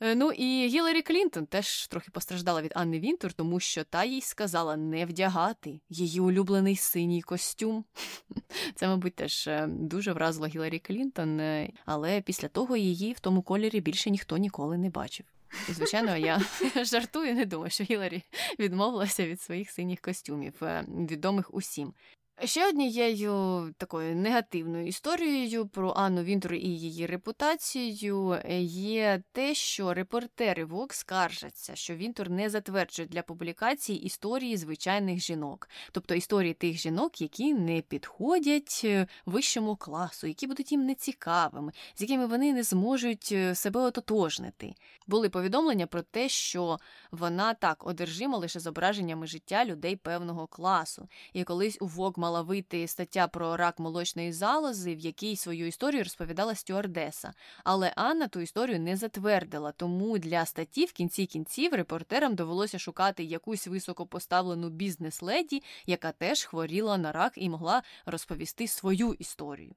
Е, ну і Гіларі Клінтон теж трохи постраждала від Анни Вінтур, тому що та їй сказала не вдягати її улюблений синій костюм. Це, мабуть, теж е, дуже вразило Гіларі Клінтон, е, але після того її в тому кольорі більше ніхто ніколи не бачив. І, звичайно, я жартую, не думаю, що Гіларі відмовилася від своїх синіх костюмів, відомих усім. Ще однією такою негативною історією про Анну Вінтур і її репутацію е, є те, що репортери Вок скаржаться, що Вінтур не затверджує для публікації історії звичайних жінок, тобто історії тих жінок, які не підходять е, вищому класу, які будуть їм нецікавими, з якими вони не зможуть е, себе ототожнити. Були повідомлення про те, що вона так одержима лише зображеннями життя людей певного класу, і колись у Вок мала вийти стаття про рак молочної залози, в якій свою історію розповідала стюардеса. Але Анна ту історію не затвердила, тому для статті в кінці кінців репортерам довелося шукати якусь високопоставлену бізнес-леді, яка теж хворіла на рак і могла розповісти свою історію.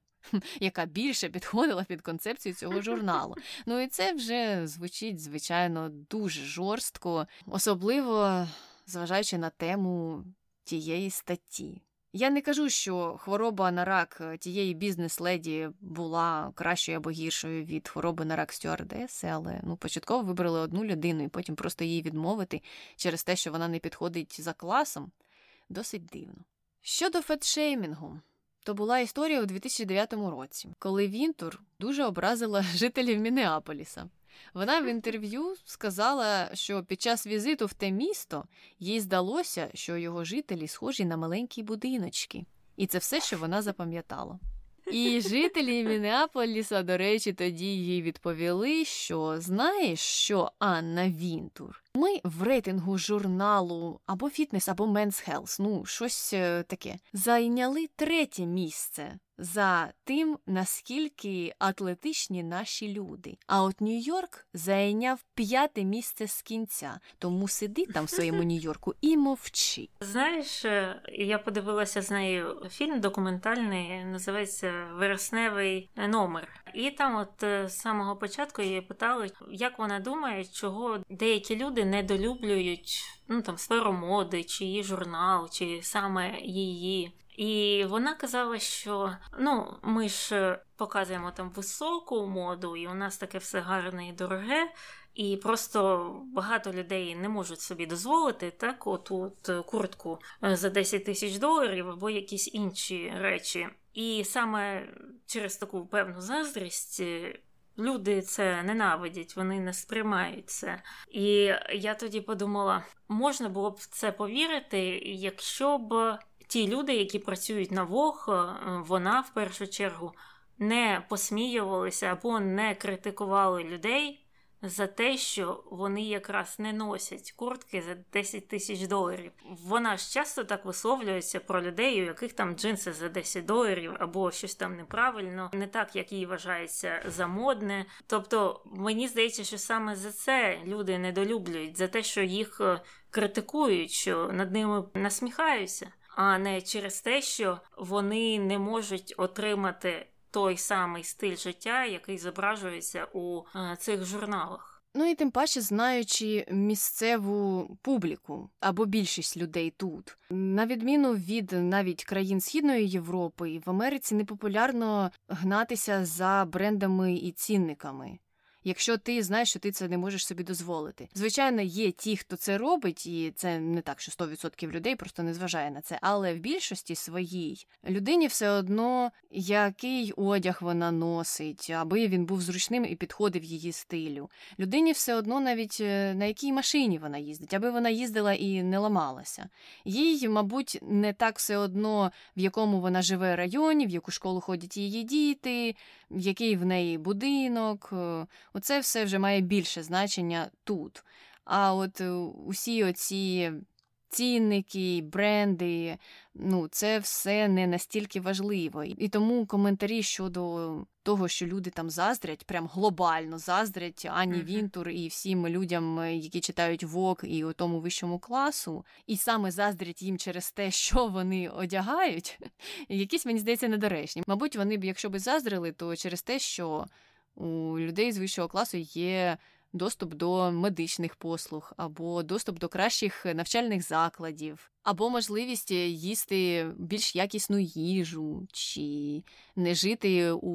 Яка більше підходила під концепцію цього журналу. Ну і це вже звучить, звичайно, дуже жорстко, особливо зважаючи на тему тієї статті. Я не кажу, що хвороба на рак е, тієї бізнес-леді була кращою або гіршою від хвороби на рак стюардеси, але ну, початково вибрали одну людину і потім просто її відмовити через те, що вона не підходить за класом, досить дивно. Щодо фетшеймінгу, то була історія у 2009 році, коли Вінтур дуже образила жителів Мінеаполіса. Вона в інтерв'ю сказала, що під час візиту в те місто їй здалося, що його жителі схожі на маленькі будиночки, і це все, що вона запам'ятала. І жителі Мінеаполіса, до речі, тоді їй відповіли, що знаєш, що Анна Вінтур. Ми в рейтингу журналу або Фітнес, або Men's Health, ну щось е, таке, зайняли третє місце за тим, наскільки атлетичні наші люди. А от Нью-Йорк зайняв п'яте місце з кінця, тому сиди там в своєму Нью-Йорку і мовчи. Знаєш, е, я подивилася з нею фільм документальний, називається Вересневий номер. І там, от е, з самого початку, її питали, як вона думає, чого деякі люди недолюблюють ну там сферу моди, чи її журнал, чи саме її. І вона казала, що ну, ми ж е, показуємо там високу моду, і у нас таке все гарне і дороге, і просто багато людей не можуть собі дозволити так, от, от е, куртку е, за 10 тисяч доларів або якісь інші речі. І саме через таку певну заздрість. Люди це ненавидять, вони не сприймають це. І я тоді подумала, можна було б в це повірити, якщо б ті люди, які працюють на Вог, е, вона в першу чергу не посміювалися або не критикували людей за те, що вони якраз не носять куртки за 10 тисяч доларів. Вона ж часто так висловлюється про людей, у яких там джинси за 10 доларів або щось там неправильно, не так, як їй вважається за модне. Тобто мені здається, що саме за це люди недолюблюють, за те, що їх е, критикують, що над ними насміхаються а не через те, що вони не можуть отримати той самий стиль життя, який зображується у е, цих журналах. Ну і тим паче, знаючи місцеву публіку або більшість людей тут, на відміну від навіть країн Східної Європи, в Америці не популярно гнатися за брендами і цінниками якщо ти знаєш, що ти це не можеш собі дозволити. Звичайно, є ті, хто це робить, і це не так, що 100% людей просто не зважає на це. Але в більшості своїй людині все одно який одяг вона носить, аби він був зручним і підходив її стилю. Людині все одно навіть е, на якій машині вона їздить, аби вона їздила і не ламалася. Їй, мабуть, не так все одно, в якому вона живе районі, в яку школу ходять її діти, який в неї будинок. Е, оце все вже має більше значення тут. А от е, усі оці цінники, бренди, ну це все не настільки важливо. І тому коментарі щодо того, що люди там заздрять, прям глобально заздрять Ані mm-hmm. Вінтур і всім людям, які читають ВОК і у тому вищому класу, і саме заздрять їм через те, що вони одягають, якісь мені здається недоречні. Мабуть, вони б, якщо б заздрили, то через те, що у людей з вищого класу є доступ до медичних послуг, або доступ до кращих навчальних закладів, або можливість їсти більш якісну їжу, чи не жити у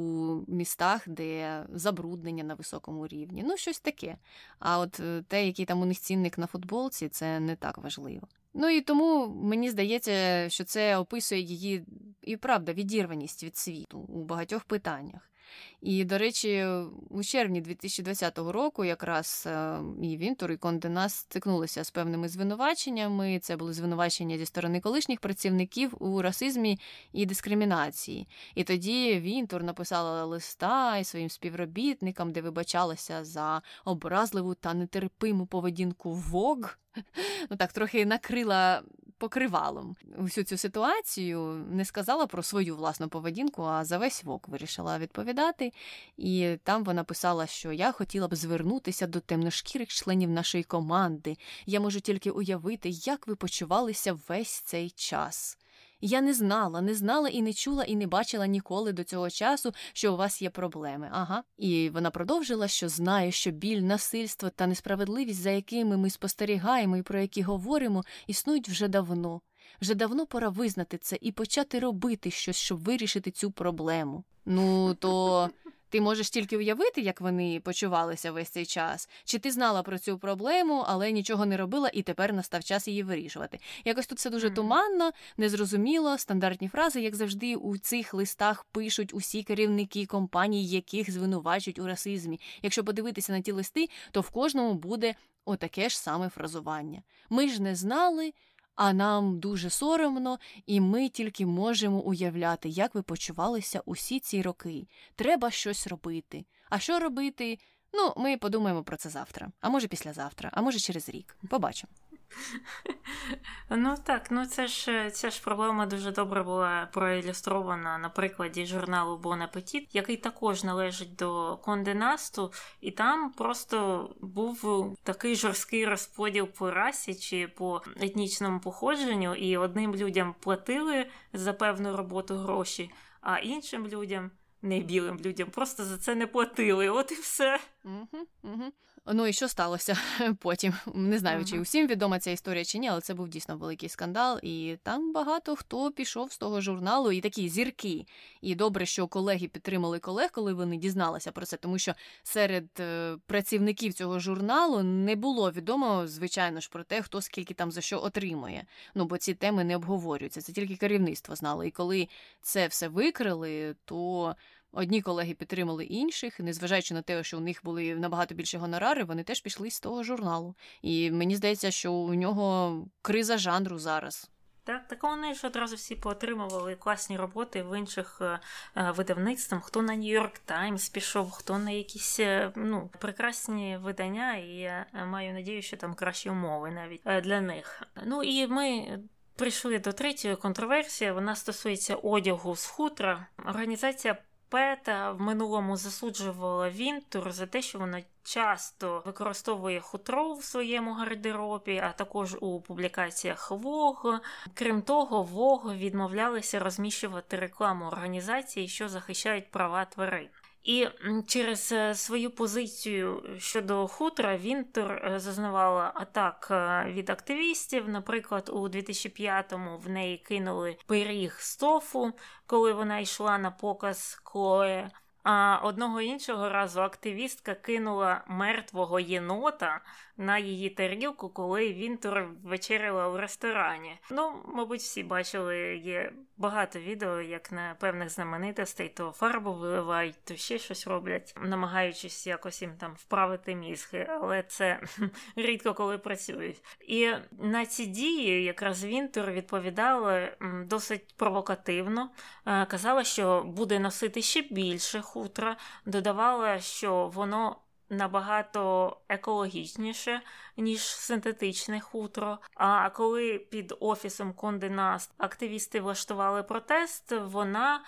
містах, де забруднення на високому рівні. Ну, щось таке. А от е, те, який там у них цінник на футболці, це не так важливо. Ну і тому мені здається, що це описує її і правда відірваність від світу у багатьох питаннях. І, до речі, у червні 2020 року якраз е, і Вінтур, і Конденас стикнулися з певними звинуваченнями. Це були звинувачення зі сторони колишніх працівників у расизмі і дискримінації. І тоді Вінтур написала листа і своїм співробітникам, де вибачалася за образливу та нетерпиму поведінку ВОГ. Ну так, трохи накрила покривалом усю цю ситуацію, не сказала про свою власну поведінку, а за весь вок вирішила відповідати. І там вона писала, що я хотіла б звернутися до темношкірих членів нашої команди. Я можу тільки уявити, як ви почувалися весь цей час. Я не знала, не знала і не чула, і не бачила ніколи до цього часу, що у вас є проблеми. Ага. І вона продовжила, що знає, що біль, насильство та несправедливість, за якими ми спостерігаємо і про які говоримо, існують вже давно. Вже давно пора визнати це і почати робити щось, щоб вирішити цю проблему. Ну то ти можеш тільки уявити, як вони почувалися весь цей час, чи ти знала про цю проблему, але нічого не робила, і тепер настав час її вирішувати. Якось тут все дуже туманно, незрозуміло, стандартні фрази, як завжди, у цих листах пишуть усі керівники компаній, яких звинувачують у расизмі. Якщо подивитися на ті листи, то в кожному буде отаке ж саме фразування. Ми ж не знали а нам дуже соромно, і ми тільки можемо уявляти, як ви почувалися усі ці роки. Треба щось робити. А що робити? Ну, ми подумаємо про це завтра, а може післязавтра, а може через рік. Побачимо. Ну так, ну це ж ця ж проблема дуже добре була проілюстрована на прикладі журналу Bon Appetit, який також належить до Конденасту, і там просто був такий жорсткий розподіл по расі чи по етнічному походженню, і одним людям платили за певну роботу гроші, а іншим людям. Не білим людям, просто за це не платили, от і все. Угу, угу. Ну і що сталося потім? Не знаю, ага. чи усім відома ця історія чи ні, але це був дійсно великий скандал, і там багато хто пішов з того журналу, і такі зірки. І добре, що колеги підтримали колег, коли вони дізналися про це, тому що серед е, працівників цього журналу не було відомо, звичайно ж, про те, хто скільки там за що отримує. Ну бо ці теми не обговорюються. Це тільки керівництво знало. І коли це все викрили, то. Одні колеги підтримали інших, незважаючи на те, що у них були набагато більше гонорари, вони теж пішли з того журналу. І мені здається, що у нього криза жанру зараз. Так, так вони ж одразу всі поотримували класні роботи в інших е, е видавництвах. Хто на Нью-Йорк Таймс пішов, хто на якісь е, ну, прекрасні видання, і я маю надію, що там кращі умови навіть для них. Ну і ми. Прийшли до третьої контроверсії. Вона стосується одягу з хутра. Організація Пета в минулому засуджувала Вінтур за те, що вона часто використовує хутро в своєму гардеробі, а також у публікаціях Вог. Крім того, Вог відмовлялися розміщувати рекламу організації, що захищають права тварин. І через е, свою позицію щодо хутра Вінтер е, зазнавала атак е, від активістів. Наприклад, у 2005-му в неї кинули пиріг з тофу, коли вона йшла на показ Клое. А одного іншого разу активістка кинула мертвого єнота на її тарілку, коли Вінтур вечеряла у ресторані. Ну, мабуть, всі бачили, є багато відео, як на певних знаменитостей, то фарбу виливають, то ще щось роблять, намагаючись якось їм там вправити мізки, але це рідко коли працюють. І на ці дії якраз Вінтур відповідала досить провокативно, е, казала, що буде носити ще більше хутра, додавала, що воно набагато екологічніше, ніж синтетичне хутро. А коли під офісом Наст активісти влаштували протест, вона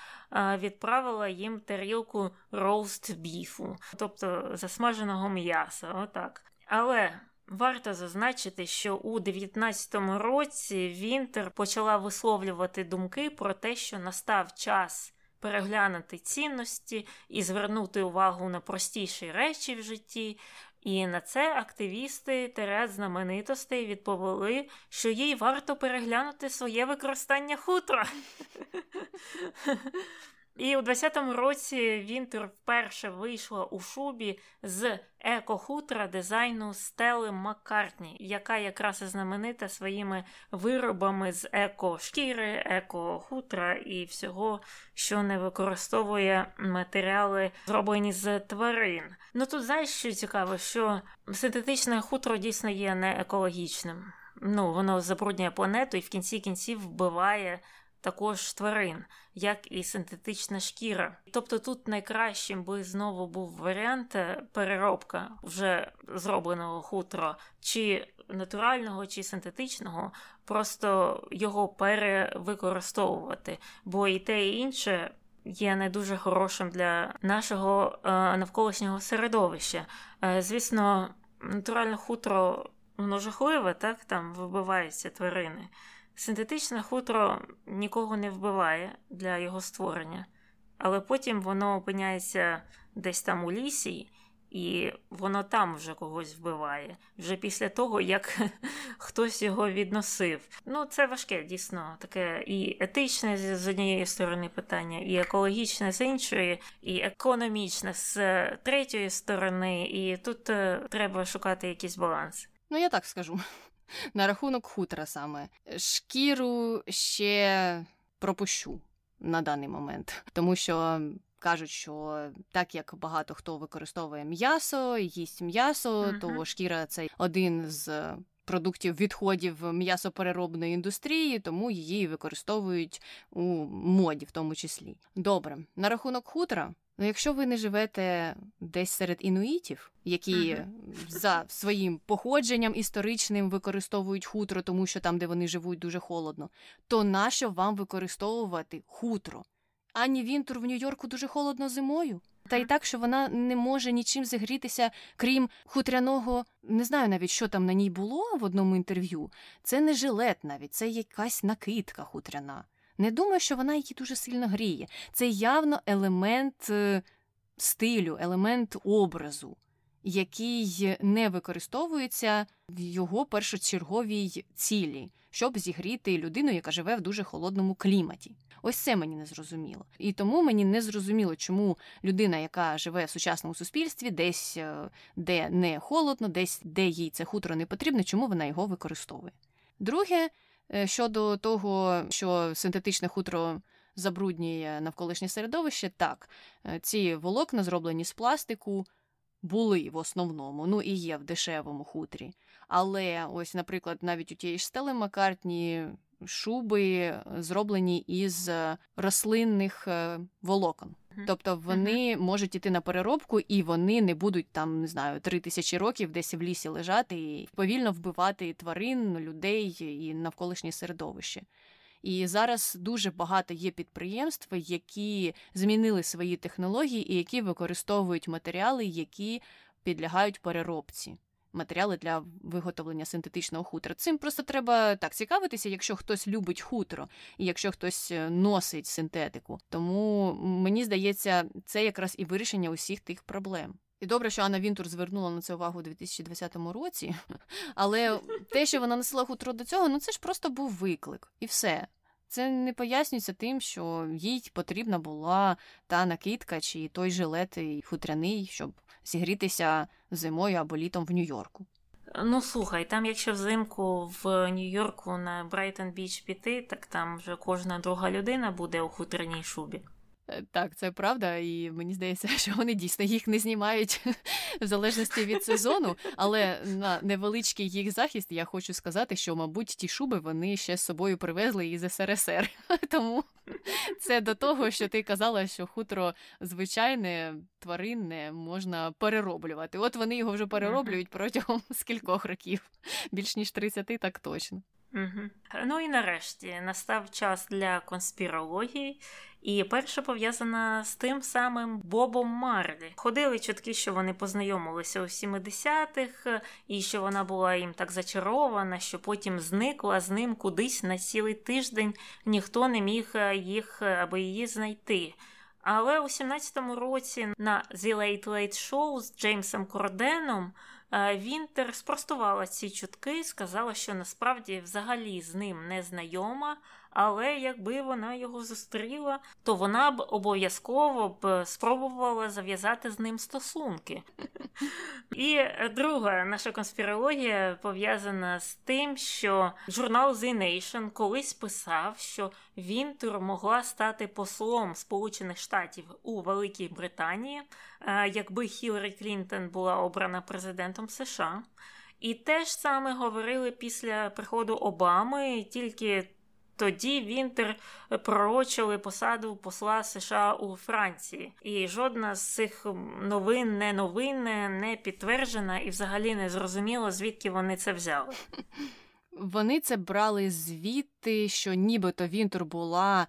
відправила їм тарілку роуст біфу, тобто засмаженого м'яса. Отак. Але. Варто зазначити, що у 19-му році Вінтер почала висловлювати думки про те, що настав час переглянути цінності і звернути увагу на простіші речі в житті. І на це активісти терет знаменитостей відповіли, що їй варто переглянути своє використання хутра. І у 20-му році Вінтер вперше вийшла у шубі з еко-хутра дизайну Стели Маккартні, яка якраз і знаменита своїми виробами з еко-шкіри, еко-хутра і всього, що не використовує матеріали, зроблені з тварин. Ну тут знаєш, що цікаво, що синтетичне хутро дійсно є не екологічним. Ну, воно забруднює планету і в кінці кінців вбиває також тварин, як і синтетична шкіра. Тобто тут найкращим би знову був варіант е, переробка вже зробленого хутра, чи натурального, чи синтетичного, просто його перевикористовувати, бо і те, і інше. Є не дуже хорошим для нашого е, навколишнього середовища. Е, звісно, натуральне хутро воно жахливе, так там вибиваються тварини. Синтетичне хутро нікого не вбиває для його створення, але потім воно опиняється десь там у лісі, і воно там вже когось вбиває, вже після того, як хтось його відносив. Ну, це важке, дійсно, таке і етичне з однієї сторони питання, і екологічне з іншої, і економічне з третьої сторони, і тут е, треба шукати якийсь баланс. Ну, я так скажу. На рахунок хутра саме. Шкіру ще пропущу на даний момент, тому що. Кажуть, що так як багато хто використовує м'ясо, їсть м'ясо, uh-huh. то шкіра це один з продуктів відходів м'ясопереробної індустрії, тому її використовують у моді, в тому числі. Добре, на рахунок хутра Ну, якщо ви не живете десь серед інуїтів, які uh-huh. за своїм походженням історичним використовують хутро, тому що там, де вони живуть, дуже холодно, то нащо вам використовувати хутро? Ані Вінтур в Нью-Йорку дуже холодно зимою. Та й так, що вона не може нічим зігрітися, крім хутряного, не знаю навіть, що там на ній було в одному інтерв'ю. Це не жилет навіть, це якась накидка хутряна. Не думаю, що вона її дуже сильно гріє. Це явно елемент е, стилю, елемент образу, який не використовується в його першочерговій цілі, щоб зігріти людину, яка живе в дуже холодному кліматі. Ось це мені не зрозуміло. І тому мені не зрозуміло, чому людина, яка живе в сучасному суспільстві, десь е, де не холодно, десь де їй це хутро не потрібно, чому вона його використовує. Друге, щодо того, що синтетичне хутро забруднює навколишнє середовище, так, е, ці волокна, зроблені з пластику, були в основному, ну і є в дешевому хутрі. Але ось, наприклад, навіть у тієї ж стели Маккартні шуби зроблені із е, рослинних волокон. Тобто вони можуть іти на переробку, і вони не будуть там, не знаю, три тисячі років десь в лісі лежати і повільно вбивати тварин, людей і навколишнє середовище. І зараз дуже багато є підприємств, які змінили свої технології і які використовують матеріали, які підлягають переробці матеріали для виготовлення синтетичного хутра. Цим просто треба так цікавитися, якщо хтось любить хутро, і якщо хтось е, носить синтетику. Тому мені здається, це якраз і вирішення усіх тих проблем. І добре, що Анна Вінтур звернула на це увагу у 2020 році, але те, що вона носила хутро до цього, ну це ж просто був виклик, і все. Це не пояснюється тим, що їй потрібна була та накидка чи той жилет і хутряний, щоб зігрітися зимою або літом в Нью-Йорку. Ну слухай, там, якщо взимку в Нью-Йорку на Брайтон Біч піти, так там вже кожна друга людина буде у хутряній шубі. Е, так, це правда, і мені здається, що вони дійсно їх не знімають в залежності від сезону. Але на невеличкий їх захист я хочу сказати, що, мабуть, ті шуби вони ще з собою привезли із СРСР. Тому це до того, що ти казала, що хутро звичайне тваринне можна перероблювати. От вони його вже перероблюють протягом скількох років, більш ніж 30, так точно. Угу. Ну і нарешті настав час для конспірології, і перша пов'язана з тим самим Бобом Марлі. Ходили чутки, що вони познайомилися у 70-х, і що вона була їм так зачарована, що потім зникла з ним кудись на цілий тиждень, ніхто не міг е, їх е, аби її знайти. Але у 17-му році на The Late Late Show з Джеймсом Корденом Вінтер спростувала ці чутки, сказала, що насправді взагалі з ним не знайома, але якби вона його зустріла, то вона б обов'язково б спробувала зав'язати з ним стосунки. І друга наша конспірологія пов'язана з тим, що журнал The Nation колись писав, що Вінтур могла стати послом Сполучених Штатів у Великій Британії, е, якби Хіларі Клінтон була обрана президентом США. І те ж саме говорили після приходу Обами, тільки тоді Вінтер пророчили посаду посла США у Франції, і жодна з цих новин не новинне, не підтверджена, і взагалі не зрозуміло, звідки вони це взяли. Вони це брали звідти, що нібито Вінтер була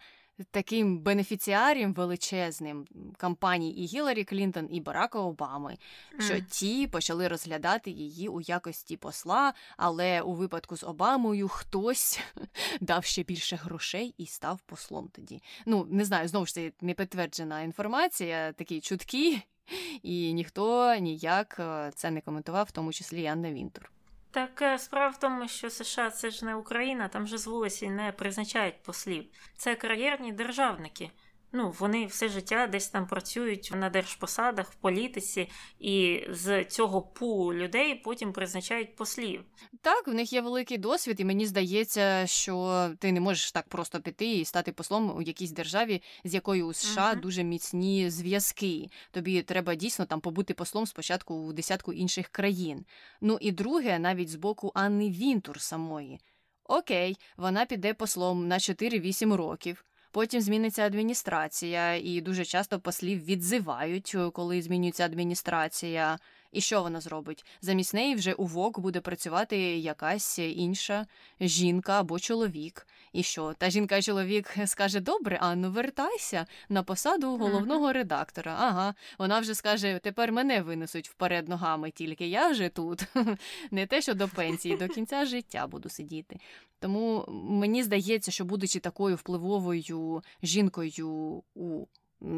таким бенефіціарієм величезним кампаній і Гіларі Клінтон, і Барака Обами, що mm. ті почали розглядати її у якості посла, але у випадку з Обамою хтось дав ще більше грошей і став послом тоді. Ну, не знаю, знову ж це не підтверджена інформація, такі чутки, і ніхто ніяк е, це не коментував, в тому числі Анна Вінтур. Так е, справа в тому, що США це ж не Україна, там же з вулиці не призначають послів. Це кар'єрні державники. Ну, вони все життя десь там працюють на держпосадах в політиці, і з цього пулу людей потім призначають послів. Так, в них є великий досвід, і мені здається, що ти не можеш так просто піти і стати послом у якійсь державі, з якою у США uh дуже міцні зв'язки. Тобі треба дійсно там побути послом спочатку у десятку інших країн. Ну і друге, навіть з боку Анни Вінтур самої. Окей, вона піде послом на 4-8 років. Потім зміниться адміністрація, і дуже часто послів відзивають, е, коли змінюється адміністрація. І що вона зробить? Замість неї вже у ВОК буде працювати якась інша жінка або чоловік. І що? Та жінка чоловік скаже: Добре, Анну, вертайся на посаду головного редактора. Ага, вона вже скаже: тепер мене винесуть вперед ногами, тільки я вже тут. Не те, що до пенсії, до кінця життя буду сидіти. Тому мені здається, що, будучи такою впливовою жінкою у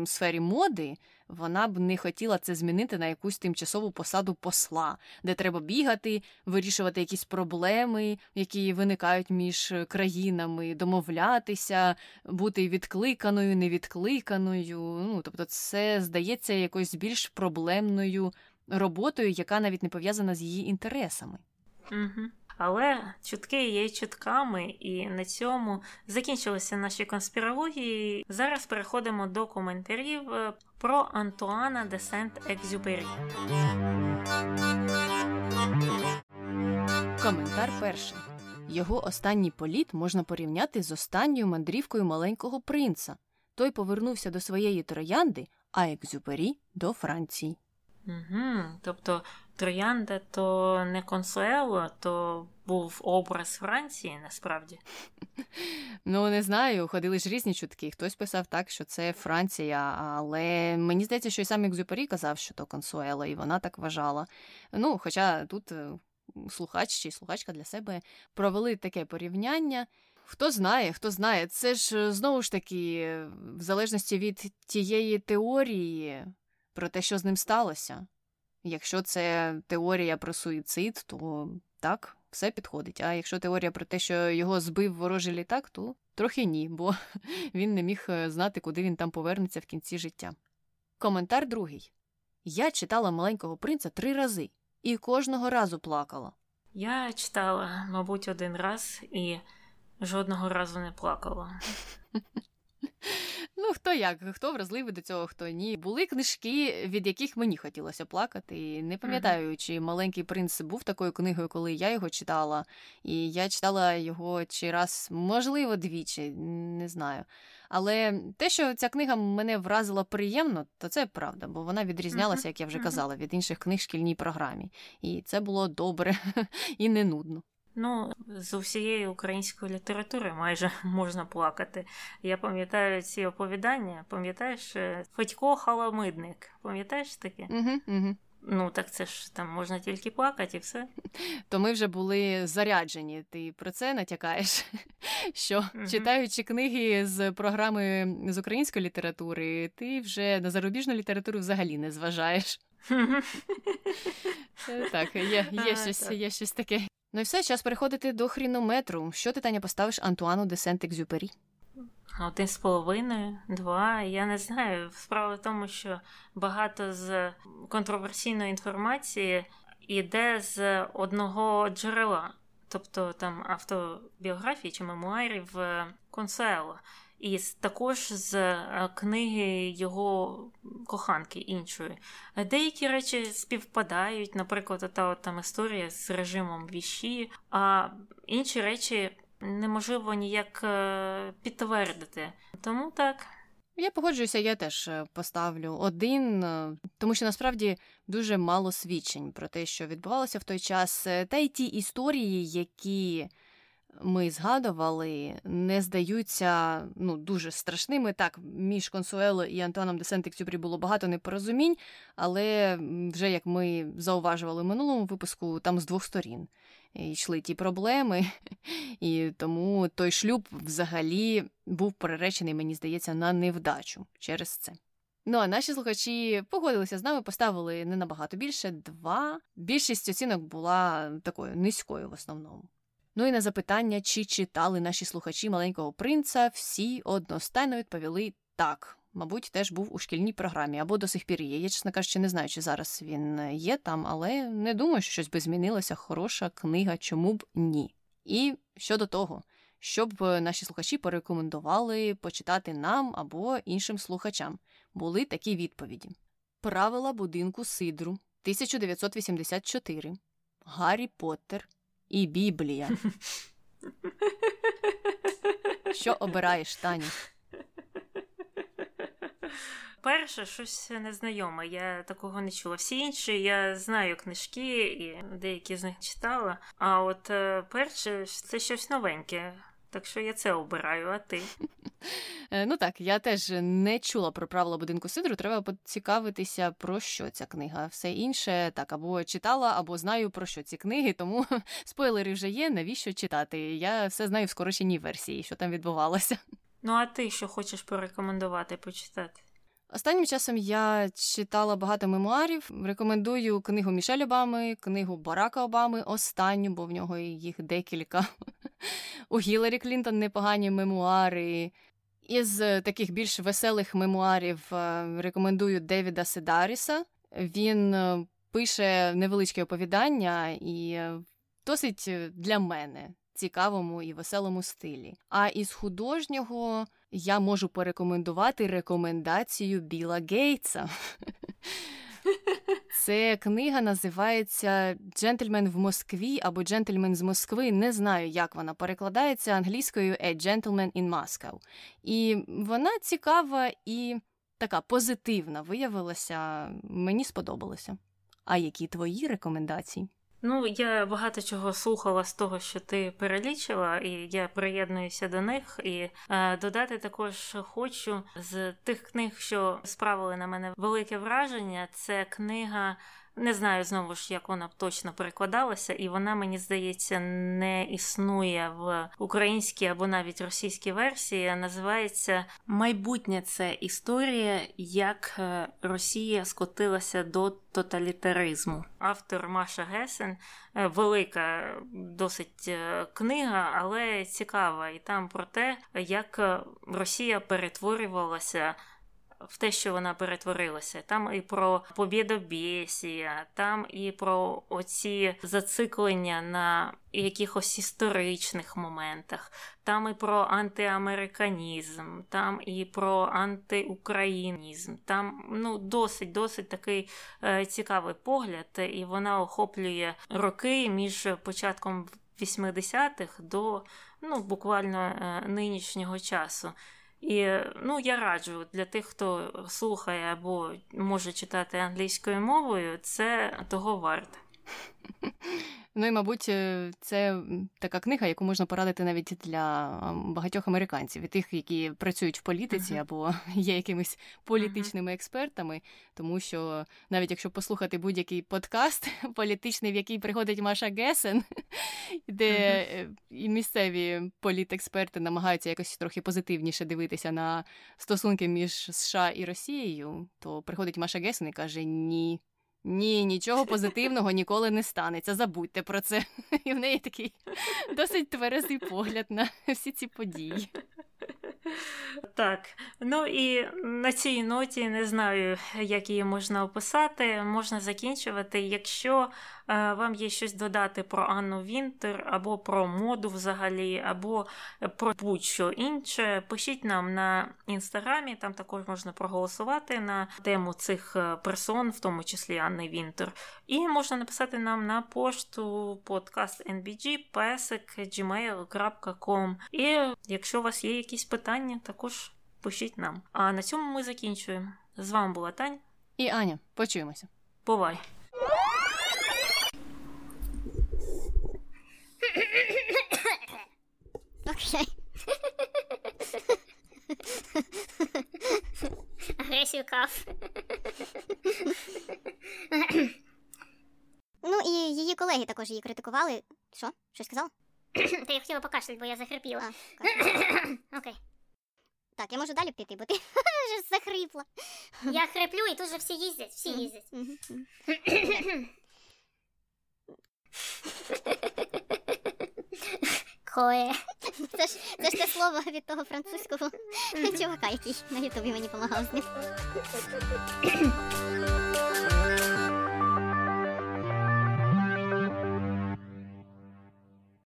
сфері моди, вона б не хотіла це змінити на якусь тимчасову посаду посла, де треба бігати, вирішувати якісь проблеми, які виникають між країнами, домовлятися, бути відкликаною, невідкликаною. Ну тобто, це здається якоюсь більш проблемною роботою, яка навіть не пов'язана з її інтересами. Угу. Але чутки є чутками, і на цьому закінчилися наші конспірології. Зараз переходимо до коментарів е, про Антуана де Сент-Екзюпері. Коментар перший. Його останній політ можна порівняти з останньою мандрівкою маленького принца. Той повернувся до своєї троянди, а Екзюпері до Франції. Угу, Тобто Троянда то не консуело, то був образ Франції насправді. Ну, не знаю, ходили ж різні чутки. Хтось писав так, що це Франція, але мені здається, що і сам Екзюпері казав, що то консуело, і вона так вважала. Ну, хоча тут е, слухач чи слухачка для себе провели таке порівняння. Хто знає, хто знає, це ж е, знову ж таки, в залежності від тієї теорії про те, що з ним сталося. Якщо це теорія про суїцид, то так, все підходить. А якщо теорія про те, що його збив ворожий літак, то трохи ні, бо він не міг е, знати, куди він там повернеться в кінці життя. Коментар другий. Я читала маленького принца три рази і кожного разу плакала. Я читала, мабуть, один раз і жодного разу не плакала. Ну, хто як, хто вразливий до цього, хто ні. Були книжки, від яких мені хотілося плакати. І не пам'ятаю, чи маленький принц був такою книгою, коли я його читала. І я читала його чи раз, можливо, двічі, не знаю. Але те, що ця книга мене вразила приємно, то це правда, бо вона відрізнялася, як я вже казала, від інших книг в шкільній програмі. І це було добре і не нудно. Ну, з усієї української літератури майже можна плакати. Я пам'ятаю ці оповідання, пам'ятаєш е, Федько Халамидник, пам'ятаєш таке? Угу, угу. Ну, так це ж там можна тільки плакати і все. То ми вже були заряджені. Ти про це натякаєш? Що mm читаючи книги з програми з української літератури, ти вже на зарубіжну літературу взагалі не зважаєш. Е, так, є є, щось є щось таке. Ну і все, час переходити до хрінометру. Що ти, Таня, поставиш Антуану де Сент-Екзюпері? Один з половиною, два. Я не знаю. Справа в тому, що багато з контроверсійної інформації йде з одного джерела, тобто там автобіографії чи мемуарів е, Консуело. І також з е, книги його коханки іншої. Деякі речі співпадають, наприклад, та от там історія з режимом віші, а інші речі неможливо ніяк е, підтвердити. Тому так. Я погоджуюся, я теж е, поставлю один, тому що насправді дуже мало свідчень про те, що відбувалося в той час, та й ті історії, які ми згадували, не здаються ну, дуже страшними. Так, між Консуело і Антуаном де Сент-Ексюпрі було багато непорозумінь, але вже як ми зауважували в минулому випуску, там з двох сторін йшли ті проблеми, і тому той шлюб взагалі був переречений, мені здається, на невдачу через це. Ну а наші слухачі погодилися з нами, поставили не набагато більше два. Більшість оцінок була такою низькою в основному. Ну і на запитання, чи читали наші слухачі маленького принца, всі одностайно відповіли так. Мабуть, теж був у шкільній програмі або до сих пір є. Я, чесно кажучи, не знаю, чи зараз він є там, але не думаю, що щось би змінилося. Хороша книга, чому б ні. І щодо того, щоб наші слухачі порекомендували почитати нам або іншим слухачам, були такі відповіді: Правила будинку Сидру 1984, Гаррі Поттер і Біблія. Що обираєш, Тані? Перше, щось незнайоме, я такого не чула. Всі інші я знаю книжки і деякі з них читала. А от е, перше, це щось новеньке. Так що я це обираю, а ти? Е, ну так, я теж не чула про правила будинку Сидру. Треба поцікавитися, про що ця книга. Все інше так або читала, або знаю про що ці книги, тому спойлери вже є. Навіщо читати? Я все знаю в скороченій версії, що там відбувалося. Ну, а ти що хочеш порекомендувати почитати? Останнім часом я читала багато мемуарів. Рекомендую книгу Мішель Обами, книгу Барака Обами, останню, бо в нього їх декілька. У Гіларі Клінтон непогані мемуари. Із таких більш веселих мемуарів е, рекомендую Девіда Седаріса. Він е, пише невеличке оповідання і е, досить для мене цікавому і веселому стилі. А із художнього я можу порекомендувати рекомендацію Біла Гейтса. Це книга називається Джентльмен в Москві або Джентльмен з Москви. Не знаю, як вона перекладається англійською «A Gentleman in Moscow». І вона цікава і така позитивна виявилася. Мені сподобалося. А які твої рекомендації? Ну, я багато чого слухала з того, що ти перелічила, і я приєднуюся до них. І е, додати також хочу з тих книг, що справили на мене велике враження. Це книга не знаю знову ж, як вона б точно перекладалася, і вона, мені здається, не існує в українській або навіть російській версії. Називається Майбутнє це історія, як е, Росія скотилася до тоталітаризму. Автор Маша Гесен е, велика досить е, книга, але цікава. І там про те, як Росія перетворювалася в те, що вона перетворилася. Там і про побєдобєсія, там і про оці зациклення на якихось історичних моментах, там і про антиамериканізм, там і про антиукраїнізм. Там ну досить досить такий е, цікавий погляд, і вона охоплює роки між початком 80-х до ну буквально е, нинішнього часу. І ну, я раджу для тих, хто слухає або може читати англійською мовою, це того варте. Ну і, мабуть, е, це така книга, яку можна порадити навіть для багатьох американців, і тих, які працюють в політиці uh-huh. або є якимись політичними uh-huh. експертами, тому що навіть якщо послухати будь-який подкаст політичний, в який приходить Маша Гесен, де uh-huh. і місцеві політексперти намагаються якось трохи позитивніше дивитися на стосунки між США і Росією, то приходить Маша Гесен і каже: Ні. Ні, нічого позитивного ніколи не станеться. Забудьте про це. І в неї такий досить тверезий погляд на всі ці події. Так, ну і на цій ноті не знаю, як її можна описати. Можна закінчувати. Якщо вам є щось додати про Анну Вінтер, або про моду взагалі, або про будь-що інше, пишіть нам на інстаграмі, там також можна проголосувати на тему цих е, персон, в тому числі Анни Вінтер. І можна написати нам на пошту NBG І якщо у вас є якісь питання, також пишіть нам. А на цьому ми закінчуємо. З вами була Таня і Аня. Почуємося. Бувай! Окей. Агресію каф. Ну і її колеги також її критикували. Що? Щось сказала? Та я хотіла покашляти, бо я захрипіла. Окей. Так, я можу далі піти, бо ти вже захрипла. Я хриплю і тут же всі їздять, всі їздять. Кое. Це ж це ж те слово від того французького чувака, який на ютубі мені допомагав з ним.